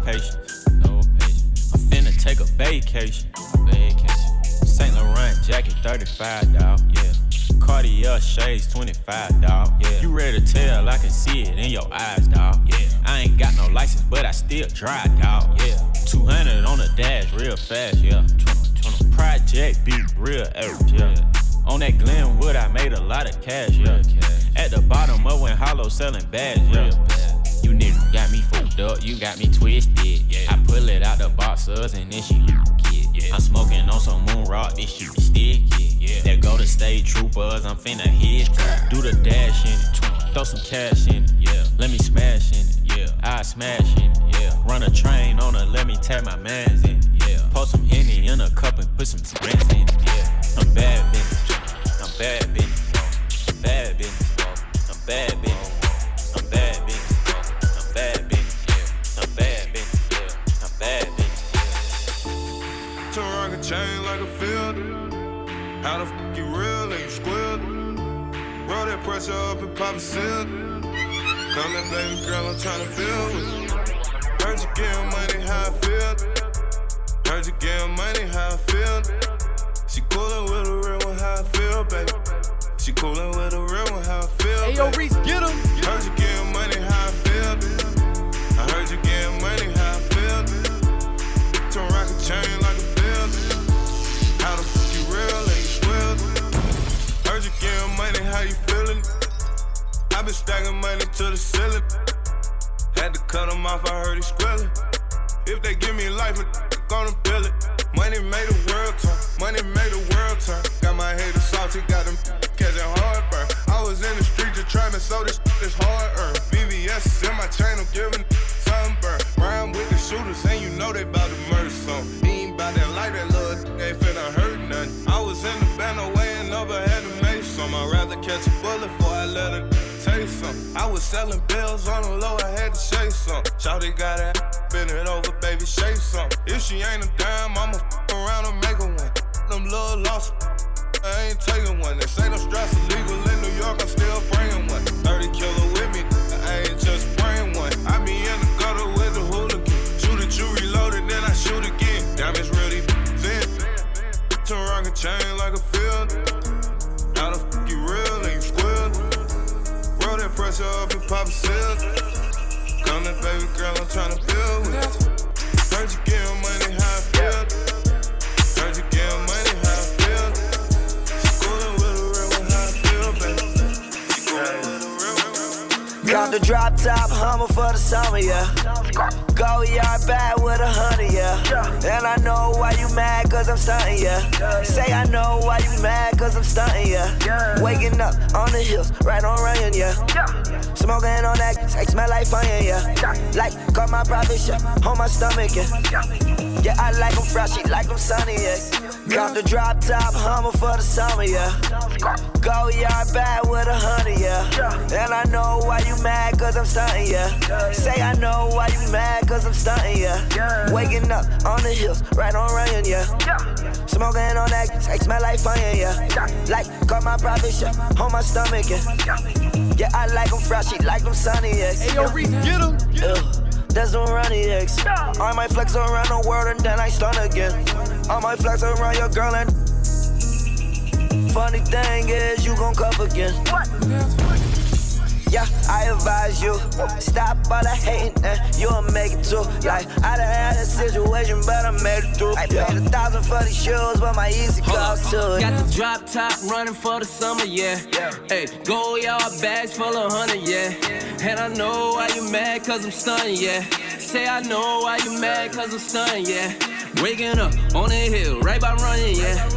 patience, no patience. I'm finna take a vacation, vacation. Saint Laurent jacket, 35 dog, yeah. Cartier shades, 25 dog, yeah. You ready to tell? I can see it in your eyes, dog, yeah. I ain't got no license, but I still drive, dog, yeah. 200 on the dash, real fast, yeah. Project be real average, yeah. On that Glenwood, I made a lot of cash, yeah. At the bottom of when Hollow selling bags, yeah. You niggas got me up, you got me twisted, yeah. I pull it out the boxers and then she get, yeah. I'm smoking on some moon rock, this shit be sticky, yeah. That go to state troopers, I'm finna hit it. Do the dash in it, throw some cash in it, yeah. Let me smash in it, yeah. I smash in it, yeah. Run a train on her, let me tap my mans in it, yeah. Pour some Henny in a cup and put some rents in it, yeah. I'm bad bitch, I'm bad bitch, I'm bad bitch, I'm bad bitch, How the fuck you real and you squid? Roll that pressure up and pop a seal. Come that baby girl, I'm tryna build with you. Heard you getting money, how I feel. Heard you getting money, how I feel. She coolin' with a real one, how I feel, baby. She coolin' with a real one, how I feel. Ayo, baby. Reese, get him. Heard you getting money, how I feel. I heard you getting money, how I feel. Heard getting money, how you feeling? I been stacking money to the ceiling. Had to cut him off, I heard he squealing. If they give me life, I'm gonna build it. Money made the world turn, money made the world turn. Got my head salty, got them catching heartburn. I was in the street just trying to sell this, this hard earned. VVS in my chain, I'm giving sunburn. Rhyme with the shooters, and you know they bout to murder some. He by that light, that little, they finna hurt. Catch a bullet before I let it taste some. I was selling bills on the low, I had to chase some. Shawty got it, bend it over, baby, shake some. If she ain't a dime, I'ma f around and make her one. Them little lost. I ain't taking one. They say them straps illegal in New York, I'm still bringing one. 30 killer with me, I ain't just praying one. I be in the gutter with the hooligan. Shoot it, you reload it, then I shoot again. Damn, it's really thin. To rock a chain like a Pressure up and pop a seal. That baby girl, I'm tryna build with. Heard you getting money, how I feel. Heard you getting money, how I feel. She coolin' with a real one, how I feel, baby. She coolin' with a real one. Got the drop top Hummer for the summer, yeah. Goyard bad with a honey, yeah. And I know why you mad, cause I'm stunting, yeah. Say I know why you mad, cause I'm stunting, yeah. Waking up on the hills, right on running, yeah. Smoking on that, sex smell like fire, yeah. Like, got my private chef on my stomach, yeah. Yeah, I like them fresh, she like them sunny, yeah. Got the drop top Hummer for the summer, yeah. Goyard back with a honey, yeah. And I know why you mad, cause I'm stunting, yeah. Say I know why you mad, cause I'm stunting, yeah. Waking up on the hills, right on running, yeah. Smoking on that, sex smell like fire, yeah. Like, got my private chef on my stomach, yeah. Yeah, I like them fresh, she like them sunny, yeah. Hey, yo, Reese, get him. That's runny eggs. I might flex around the world and then I stun again. I might flex around your girl and. Funny thing is, you gon' cuff again. Yeah, I advise you. Stop all the hating and you'll make it too. Like, I done had a situation, but I made it through. I paid a thousand for these shoes, but my easy cost too. Got the drop top running for the summer, yeah. Hey, Goyard bags full of honey, yeah. And I know why you mad, cause I'm stunning, yeah. Say I know why you mad, cause I'm stunning, yeah. Waking up on the hill, right by running, yeah.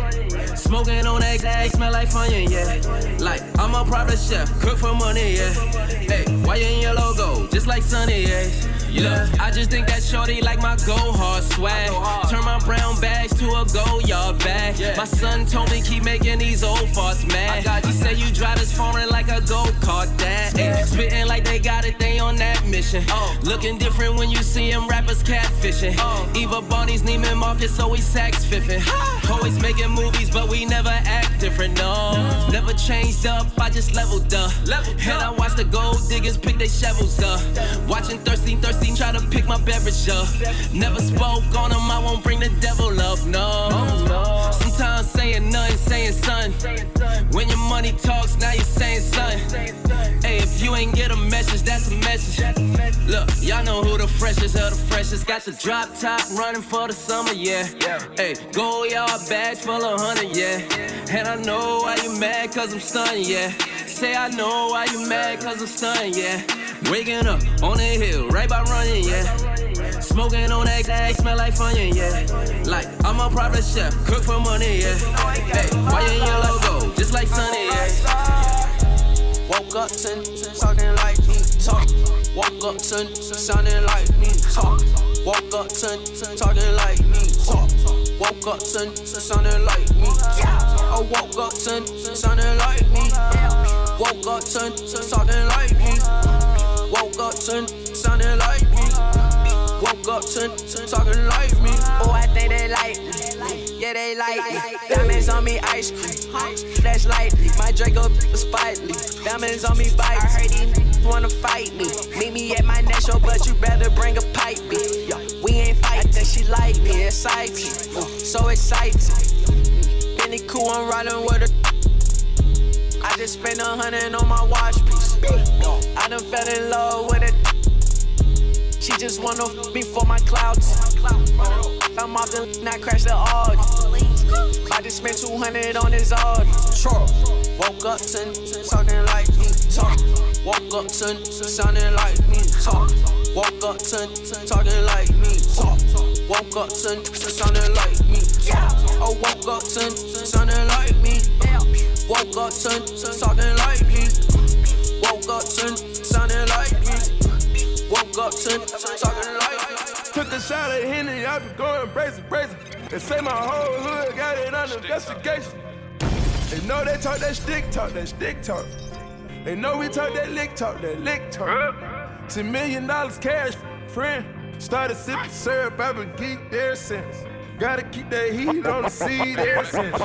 Smoking on that gas, smell like fun, yeah. Like, I'm a private chef, cook for money, yeah. Hey, why you in your logo? Just like Sunny, yeah. Yeah, I just think that shorty like my go hard swag. Turn my brown bags to a Goyard bag. My son told me keep making these old farts mad. He said you drive this foreign like a go kart dad. Spitting like they got it, they on that mission. Looking different when you see them rappers catfishing. Eva Barney's Neiman Marcus always sax fiffing. Always making movies, but we never act different, no. Never changed up, I just leveled up. And I watch the gold diggers pick their shovels up. Watching thirsty, thirsty, try to pick my beverage up. Never spoke on them, I won't bring the devil up, no. Sometimes saying nothing, saying something. When your money talks, now you're saying something. Hey, if you ain't get a message, that's a message. Look, y'all know who the freshest of the freshest. Got the drop top running for the summer, yeah. Hey, Goyard bags full of honey, yeah. And I know why you mad, cause I'm stunned, yeah. Say I know why you mad, cause I'm stunned, yeah. Waking up on the hill, right by running, yeah. Smoking on that gas, smell like fun, yeah. Like, I'm a private chef, cook for money, yeah. Hey, why in your logo? Just like Sunny, yeah. Woke up to talking like me, talk. Woke up to sounding like me, talk. Woke up to talking like me, talk. Woke up to sounding like me. I woke up to sounding like me. Woke up to talking like me. Woke up to sounding like me. Woke up to talking like me. Oh, I think they like me. Yeah, they like me. Diamonds on me, ice cream. Flash lightly. My Draco is spitely. Diamonds on me, bite. I heard these wanna fight me. Meet me at my next show, but you better bring a pipe, bitch. Yeah, we ain't fight. I think she like me, exciting. Uh, so exciting. Benny cool, I'm riding with her. I just spent a hundred on my watch piece. I done fell in love with it. She just wanna f me for my clouds. I'm off the not crash the Audi. I just spent 200 on this Audi. Woke up to talking like me. Talk. Walk up to sounding like me, talk. Walk up to talking like me, talk. Walk up to sounding like me, talk. Oh, walk up to sounding like me. Walk up to talking like me. Woke up to sounding like me. Woke up to talking like me. Took a shot at Henny, I be going brazen, brazen. They say my whole hood got it under investigation. They know they talk that stick talk, that stick talk. They know we talk that lick talk, that lick talk. Ten million dollars cash, friend. Started sipping syrup, I've been geeked ever since. Gotta keep that heat on the seed ever since.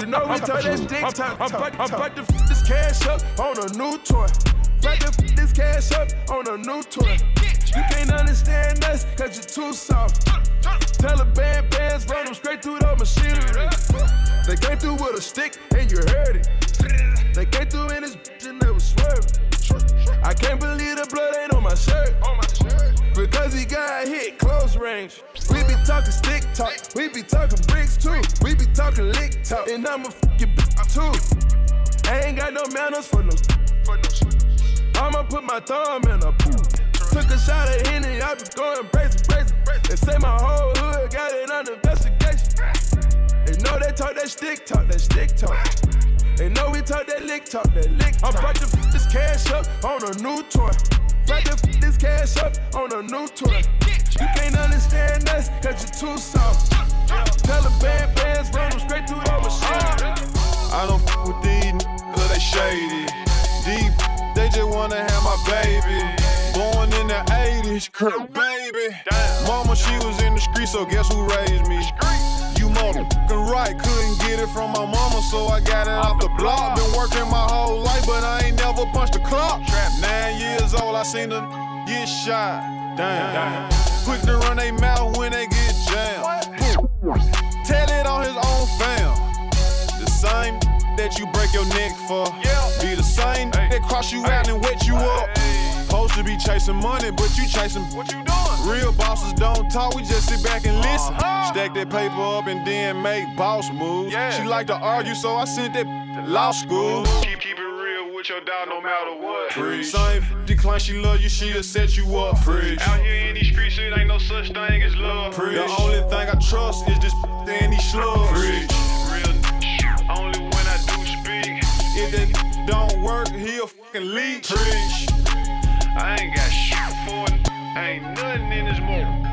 You know we talk that stick talk. I'm about to f this cash up on a new toy. About to f this cash up on a new toy. You can't understand us, cause you're too soft. Taliban bands run them straight through the machinery. They came through with a stick and you heard it. They came through in this bitch and they was swerving. I can't believe the blood ain't on my shirt. Because he got hit close range. We be talking stick talk, we be talking bricks too. We be talking lick talk, and I'm a fucking bitch too. I ain't got no manners for no. I'ma put my thumb in a pool. Took a shot at Henny, I be going brazen, brazen. They say my whole hood got it under investigation. They know they talk that stick talk, that stick talk. They know we talk that lick talk, that lick. I'm about to f this cash up on a new toy. About to f this cash up on a new toy. You can't understand us, cause you're too soft. Taliban bands run them straight through the machine. I don't f with these n- cause they shady. Deep, they just wanna have my baby. Born in the 80s, Kurt, baby. Mama, she was in the street, so guess who raised me? Motherfucking right, couldn't get it from my mama, so I got it off the block. Been working my whole life, but I ain't never punched a clock. Nine years old, I seen them get shot. Damn. Quick to run they mouth when they get jammed. Tell it on his own fam. The same that you break your neck for. Be the same that cross you out and wet you up. Supposed to be chasing money, but you chasing what you doing? Real bosses don't talk, we just sit back and uh-huh. listen. Stack that paper up and then make boss moves. She like to argue, so I sent that to law school. Keep, keep it real with your dog no matter what. Same decline, she love you, she'll set you up. Out here in these streets, it ain't no such thing as love. The only thing I trust is this (laughs) and these slugs. Real (laughs) only when I do speak. If that don't work, he'll fucking leech. I ain't got shit for it. Ain't nothing in this world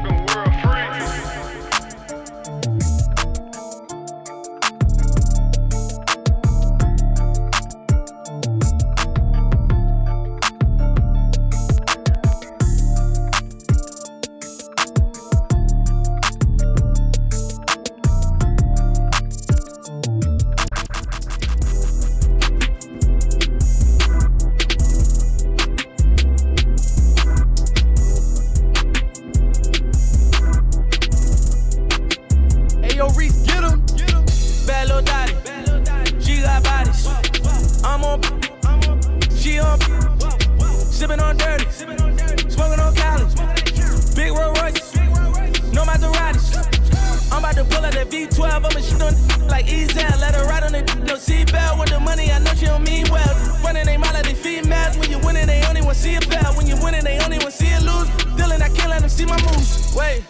like Ezel. Let her ride on the no seatbelt with the money. I know she don't mean well. Running they mouth like they females. When you winning, they only want to see it fail. When you winning, they only want to see it lose. Dylan, I can't let them see my moves. Wait,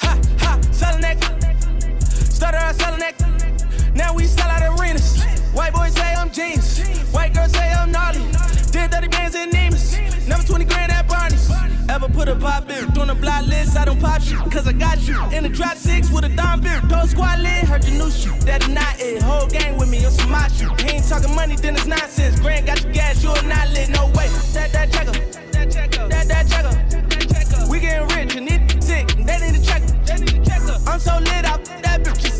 ha ha, selling that. Started out selling that. Now we sell out arenas. White boys say I'm genius. White girls say I'm gnarly. Ever put a pop beer on the block list? I don't pop shit, cause I got you. In the drop six with a dime beer. Don't squad lit, heard your new shit. That not it. Whole gang with me on some my shit. He ain't talking money, then it's nonsense. Grand got your gas, you're not lit. No way. That, that checker. That, that that checker. We getting rich and it sick. They need a checker. I'm so lit out that bitch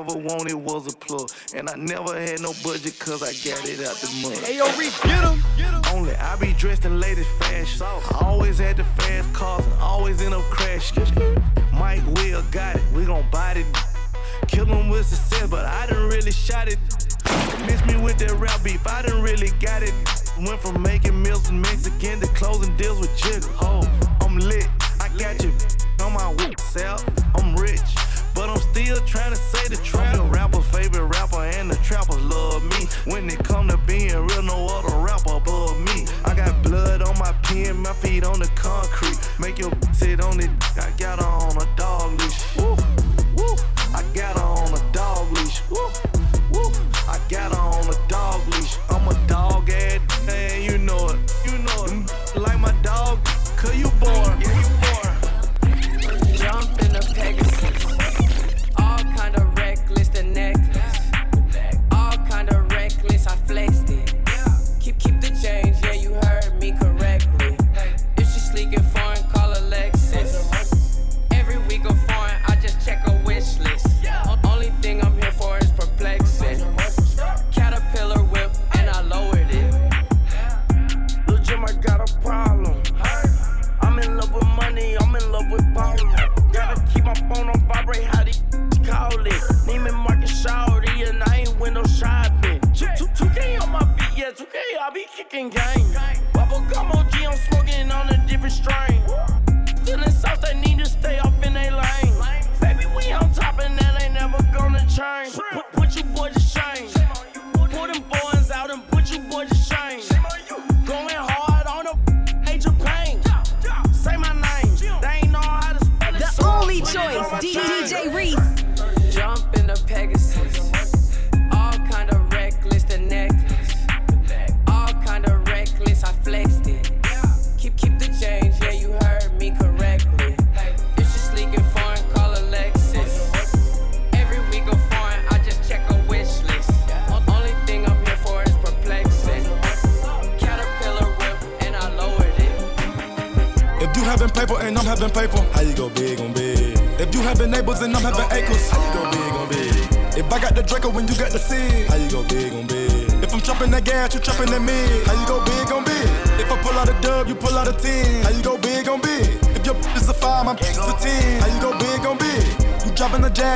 ever wanted was a plug. And I never had no budget cause I got it out the mud. Ayo, Reese, get him. Only I be dressed in latest fashion. I always had the fast cars and always end up crashing. Mike Will got it. We gon' bite it. Kill him with success, but I done really shot it. Miss me with that rap beef. I done really got it. Went from making meals with Mexican to closing deals with jigger. Oh, I'm lit. I got you on my whip, sell. I'm rich. But I'm still trying to say the trap. The rapper, favorite rapper, and the trappers love me. When it come to being real, no other rapper above me. I got blood on my pen, my feet on the concrete. Make your (laughs) sit on it. I got her on a dog leash. Woo, woo. I got her on a dog leash. Woo.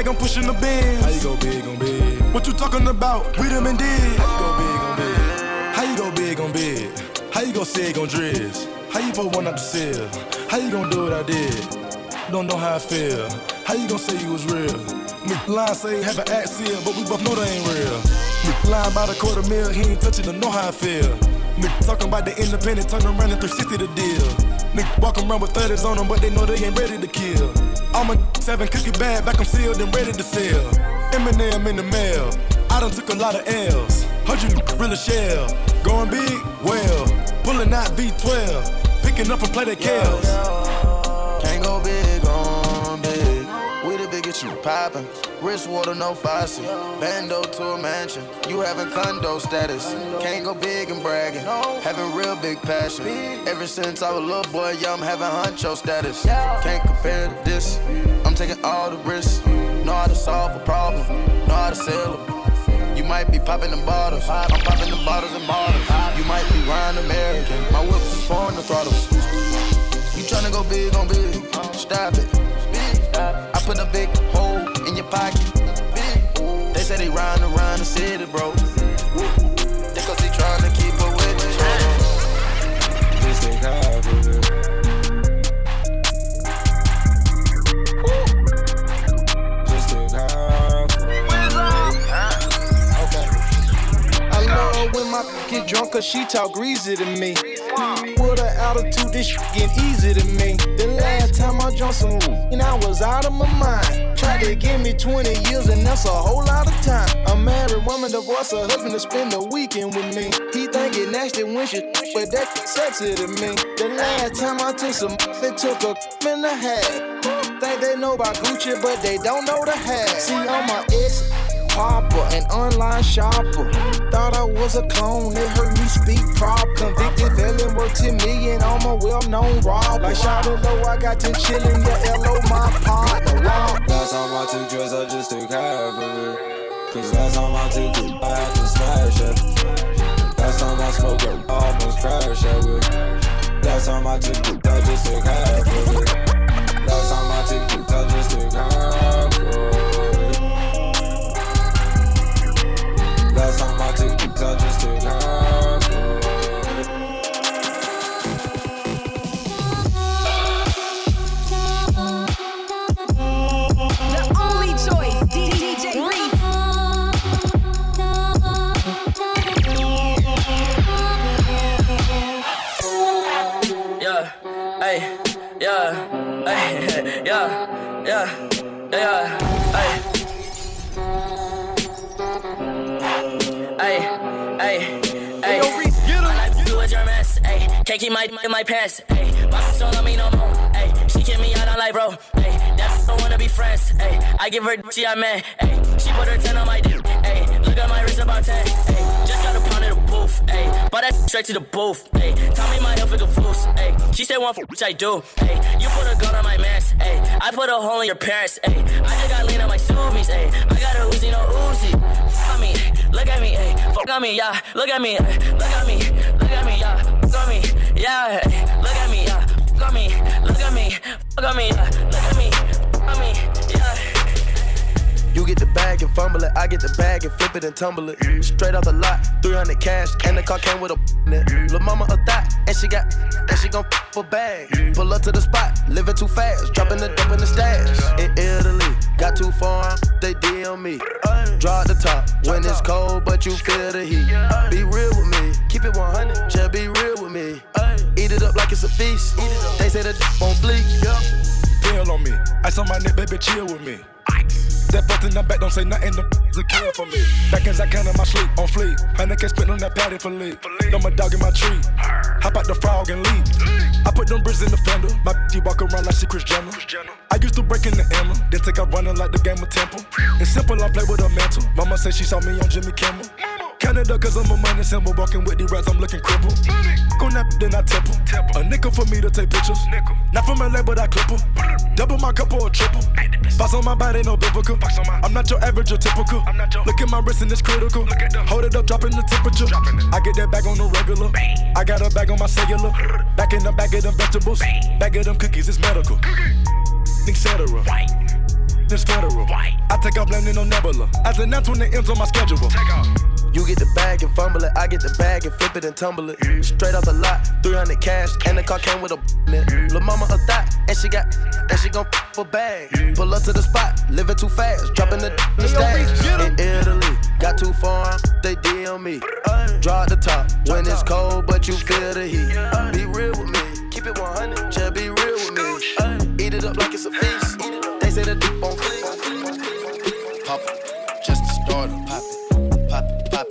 Jag, I'm pushing the Benz, how you go big on big? What you talking about? We them and did, how you go big on big? How you go big on big? How you go sig on driz? How you put one out the seal? How you gonna do what I did? Don't know how I feel. How you gonna say you was real? Line say have an accent, but we both know they ain't real. Line about a quarter mil, he ain't touching to know how I feel. Nick talking about the independent, turn around and 360 the deal. Nick walk around with 30s on them, but they know they ain't ready to kill. I'm a seven cookie bag, back I'm sealed and ready to sell. Eminem in the mail, I done took a lot of L's. Heard you really shell. Going big, well, pulling out V12, picking up a play the Kels. Can't go big on big. We the biggest you poppin'. Wrist water, no faucet. Bando to a mansion. You having condo status. Can't go big and bragging. Having real big passion. Ever since I was a little boy, yeah, I'm having huncho status. Can't compare to this. Taking all the risks. Know how to solve a problem. Know how to sell it. You might be popping them bottles. I'm popping them bottles and bottles. You might be riding American. My whips is foreign the throttles. You tryna go big on big, stop it. I put a big drunk cause she talk greasy to me. With her attitude, this shit get easy to me. The last time I drunk some and I was out of my mind. Tried to give me 20 years and that's a whole lot of time. A married woman divorced her husband to spend the weekend with me. He think it nasty when she, but that's sexy to me. The last time I took some, they took a in the hat. Think they know about Gucci, but they don't know the hat. See, I'm my ex popper, an online shopper. Thought I was a clone, they heard me speak prop. Convicted felon, worth 10 million, I'm a well-known robber. Like shouting low, I got 10 chillin', yeah, LO my partner. Wow. Last time I took drugs, I just took half of it. Cause last time I took it, I had to smash it. Last time I smoked it, I almost crashed at it. Last time I took it, I just took half of it. Last time I took it, I just took half of it. legs are just too comfortable. (laughs) Yeah, yeah, yeah, yeah. Can't keep my my pants, hey. Boss don't love me no more, hey. She kick me out on life, bro, hey. That don't wanna be friends, hey. I give her she I man, hey. She put her 10 on my dick, hey. Look at my wrist about 10, hey. Just got a pound of the booth, hey. Bought that straight to the booth, hey. Tell me my health is a fool's, hey. She said one for which I do, hey. You put a gun on my mask, hey. I put a hole in your parents, hey. I just got lean on my subies, hey. I got a Uzi, no Uzi. Look at me, hey. Fuck on me, yeah. Look at me, hey. look at me, yeah. Look at me, yeah. Fuck on me, look at me, fuck on me, yeah. Look at me, fuck on me, yeah. You get the bag and fumble it, I get the bag and flip it and tumble it. Straight off the lot, 300 cash, and the car came with a (laughs) it. Lil' mama a thot, and she got, and she gon' f a bag. Pull up to the spot, living too fast, dropping the dope in the stash. In Italy, got too far, they DM me. Draw the top when it's cold, but you feel the heat. Be real with me, keep it 100, just be real with me. Eat it up like it's a feast. They say the d- on fleek. Pill on me, I saw my neck, baby, chill with me. That fucked in the back, don't say nothing, the is a kill for me. Back as I can in my sleep, on fleek. Honey can spit on that patty for lead. Know my dog in my tree. Hop out the frog and leave. I put them bricks in the fender. My bitch walk around like she Kris Jenner. I used to break in the Emma, then take out running like the game of Temple. It's simple, I play with a mantle. Mama said she saw me on Jimmy Kimmel. Canada, cause I'm a money symbol. Walking with the rats, I'm looking crippled. On that, then I temple. A nickel for me to take pictures. Not from LA, but I clip 'em. Double my cup or a triple. Box on my body, no biblical. I'm not your average or typical. Look at my wrist and it's critical. Hold it up, dropping the temperature. I get that bag on the regular. I got a bag on my cellular. (laughs) Back in the bag of them vegetables. Bag of them cookies, it's medical. Etc. It's federal. I take off landing on Nebula. As announced when the ends on my schedule. You get the bag and fumble it, I get the bag and flip it and tumble it. Straight off the lot, 300 cash, and the car came with a in it. Lil' mama a thot, and she got, and she gon' f a bag. Pull up to the spot, living too fast, dropping the in the stash. In Italy, got too far, they DM me. Draw the top when it's cold, but you feel the heat. Be real with me, keep it 100, just be real with me. Eat it up like it's a feast. They say the deep on fleek. Pop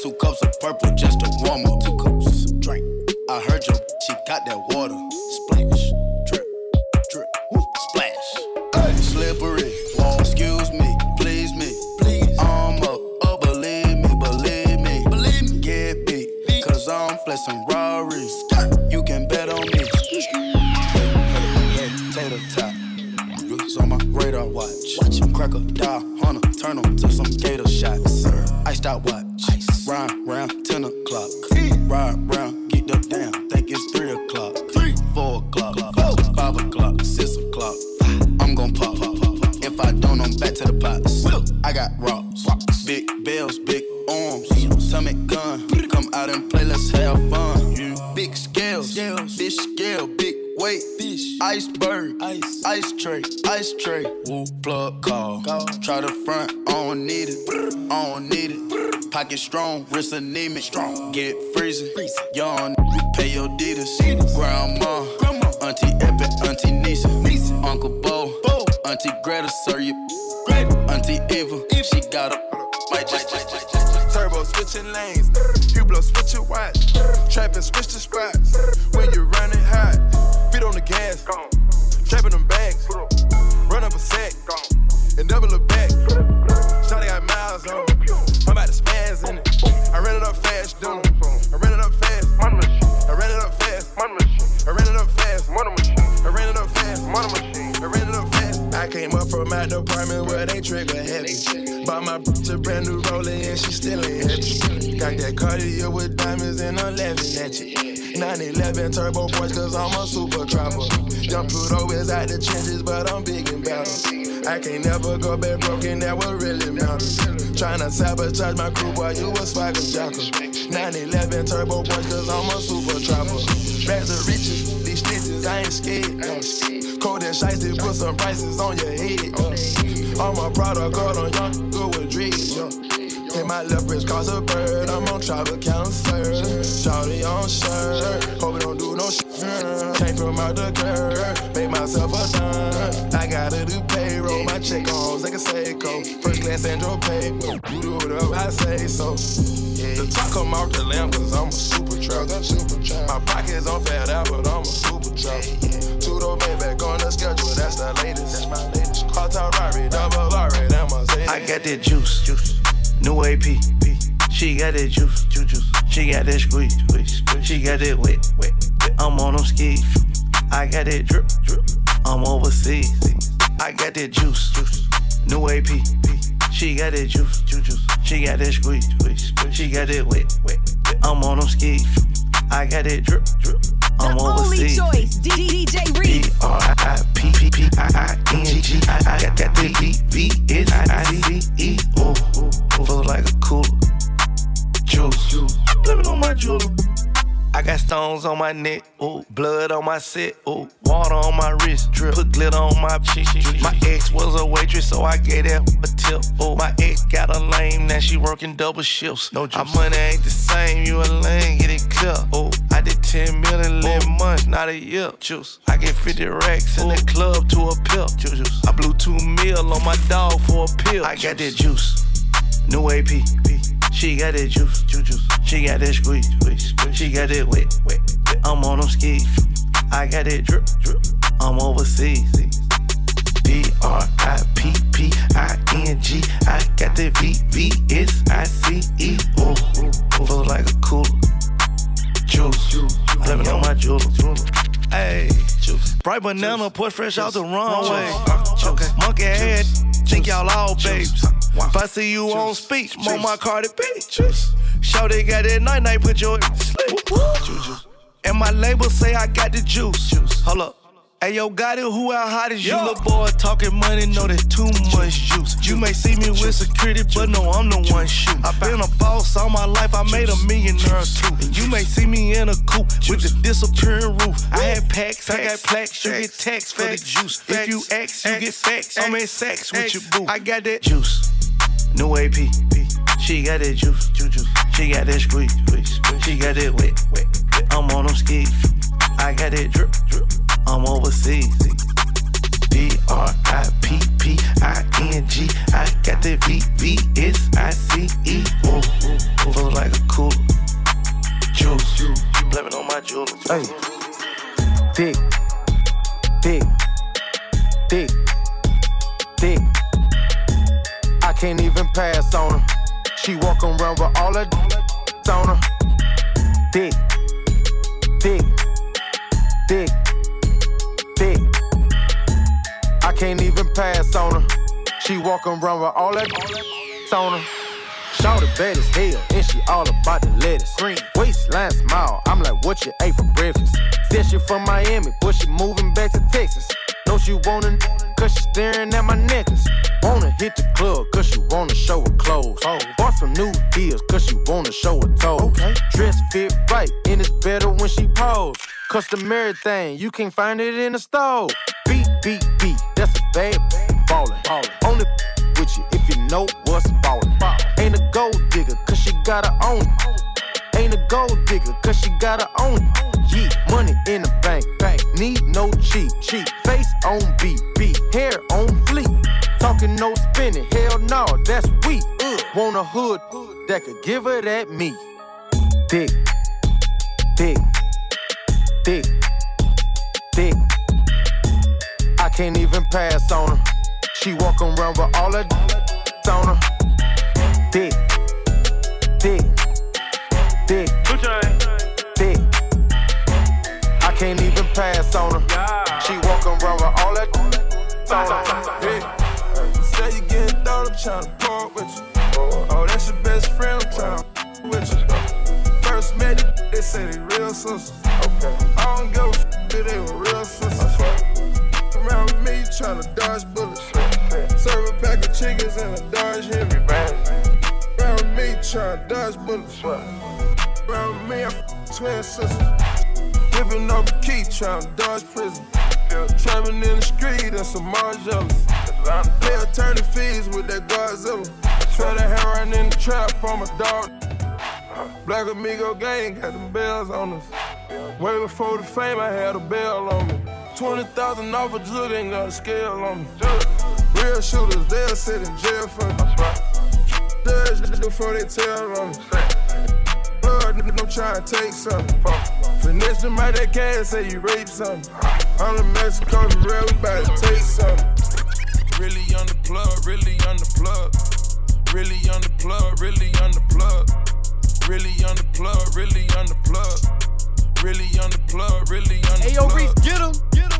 two cups of purple just to warm up. Two cups, drink. I heard you, she got that water. Splash, drip, drip, woo, splash. Slippery, excuse me, please me, please. I'm up, oh believe me, believe me, believe me. Get beat, cause I'm flexing Rarries. You can bet on me. Hey, hey, hey, tater tot. It's on my radar watch. Watch him crack a die, hunter, turn 'em to some gator shots. Iced out watch. Ride round 10 o'clock. Ride round, get up down. Think it's 3 o'clock. 3, 4 o'clock. 5 o'clock. 6 o'clock. I'm gon' pop. If I don't, I'm back to the pots. I got rocks. Big bells, big arms. Tommy gun. Iceberg, ice, ice tray, ice tray. Woo, plug call. Try the front, I don't need it, I don't need it. Pocket strong, wrist anemic, strong. Get freezing, young, pay your Adidas. Grandma, Auntie Epic, Auntie Nisa, Uncle Bo, Auntie Greta, sir, you, Auntie Eva, she got a, might just, Turbo switching lanes, Hublot switch your watch, trapping switch the spots. My department where they trigger heavy. Bought my bitch a brand new roller and she still ain't happy. Got that Cartier with diamonds and I'm laughing at you. 911 turbo boys cause I'm a super trapper. Young Pluto is out the trenches, but I'm big and battle. I can't never go back broken, that was really matters. Tryna sabotage my crew, boy, you a swagger jacker. 911 turbo boys cause I'm a super trapper. Bags of riches, I ain't scared. Cold and shiesty, put some prices on your head. All my product, got on young, good with dreads. Okay, my left wrist cause a bird. I'm on travel cancer. Shawty on shirt. Hope it don't do no shit. Came from out the curb. Made myself a dime. I gotta do payroll. My check on like a Seiko. First class Andrew pay. You do whatever I say so. The top come off the lamp cause I'm a super. My pockets on fat out, but I'm a super. Two door back on the schedule, that's the latest. That's my latest. Hot top Rari, double R, that. I got that juice, juice. New AP. She got that juice, juice. She got that squeeze, squeeze. She got that wet, wet. I'm on them skis. I got that drip, drip. I'm overseas. I got that juice, juice. New AP. She got that juice, juice, juice. She got that squeeze, squeeze, squeeze. She got that wet, wet, wet. I'm on them skis. I got that drip, drip. I'm Only overseas. choice, D- DJ Reese. R I P P P I I N G I I got that V V V S I C E O. Feel like a cooler. Juice. Blame it on my jewelry. Got stones on my neck, ooh, blood on my set, ooh, water on my wrist, drip, put glitter on my cheek. My ex was a waitress, so I gave that a tip. Ooh, my ex got a lame, now she working double shifts. No juice. Our money ain't the same, you a lame, get it clear. Ooh, I did 10 million in months, not a year. Juice. I get 50 racks in the club to a pill. Juice. I blew two mil on my dog for a pill. I got that juice. New AP. She got that juice, juice, juice. She got that squeeze, squeeze, squeeze. She got that wet, wet, wet. I'm on them skis. I got that drip, drip. I'm overseas. D R I P P I N G. I got that V V S I C E. Ooh, feel like a cooler. Juice, it on my jewelry. Hey, juice. Bright banana, put fresh out the runway. Okay, monkey head, think y'all all babes. If I see you on speech, on my Cardi B. Show they got that night night, put your sleep. And my label say I got the juice. Hold up. Hey yo, got it, who out hot as you? Little boy? Talking money, know that's too much juice. You may see me with security, but no, I'm the one shooting. I been a boss all my life, I made a millionaire too. You may see me in a coupe with the disappearing roof. I had packs, I got plaques, you get tax for the juice. If you X, you get sex, I'm in sex with your boo. I got that. Juice. New AP. She got that juice, juice. She got that squeeze, squeeze. She got that wet, wet. I'm on them skis. I got that drip, drip. I'm overseas. D R I P P I N G. I got that V V S I C E. Feel like a cooler. Juice, blame it on my jewelry. Hey, dick, dick, dick, dick. Can't even pass on her. She walk around with all that on her. Dick, dick, dick, dick. I can't even pass on her. She walk around with all that on her. Shout bad as hell, and she all about the lettuce. Green waistline smile, I'm like, what you ate for breakfast? Said she from Miami, but she moving back to Texas. Know she wanna, cause she staring at my necklace. Wanna hit the club, cause she wanna show her clothes. Oh. Bought some new deals, cause she wanna show her toes. Okay. Dress fit right, and it's better when she pose. Customary thing, you can't find it in the store. Beat, beat, beat, that's a bad ballin'. ballin'. Only with you if you know what's ballin'. Ain't a gold digger, cause she gotta own it. Ain't a gold digger, cause she got her own. Yeah, money in the bank, bank. Need no cheat, cheat. Face on beat, beat. Hair on fleek. Talking no spinning, hell no, that's weak. Want a hood that could give her that meat. Dick, dick, dick, dick. I can't even pass on her. She walk around with all that on her. Dick, dick. I can't even pass on her. She walk around with all that on her. Hey, say you getting thought, I'm to park with you. Oh, that's your best friend, I'm tryna with you. First met you, they say they real sisters. Okay. I don't give a f, if they were real sisters. Around with me, you to dodge bullets. Serve a pack of chickens and a Dodge Hemi. Around with me, trying to dodge bullets. Around me, I f twin sisters. Whipping up a key, tryna dodge prison. Trapping in the street, and some Margielas. Pay attorney fees with that Godzilla. Try to hair running in the trap on my dog. Black Amigo gang got them bells on us. Way before the fame, I had a bell on me. 20,000 off a drill, ain't got a scale on me. Real shooters, they'll sit in jail for me. Judge before they tell on me. Blood, nigga, I'm trying to take something. Finesse them out that cash, say you rape something. I'm the Mexico, for real, we bout to take something. Really on the plug, really on the plug. Really on the plug, really on the plug. Really on the plug, really on the plug. Really on the plug, really on the plug. Ayo, Reese, get him. Get him.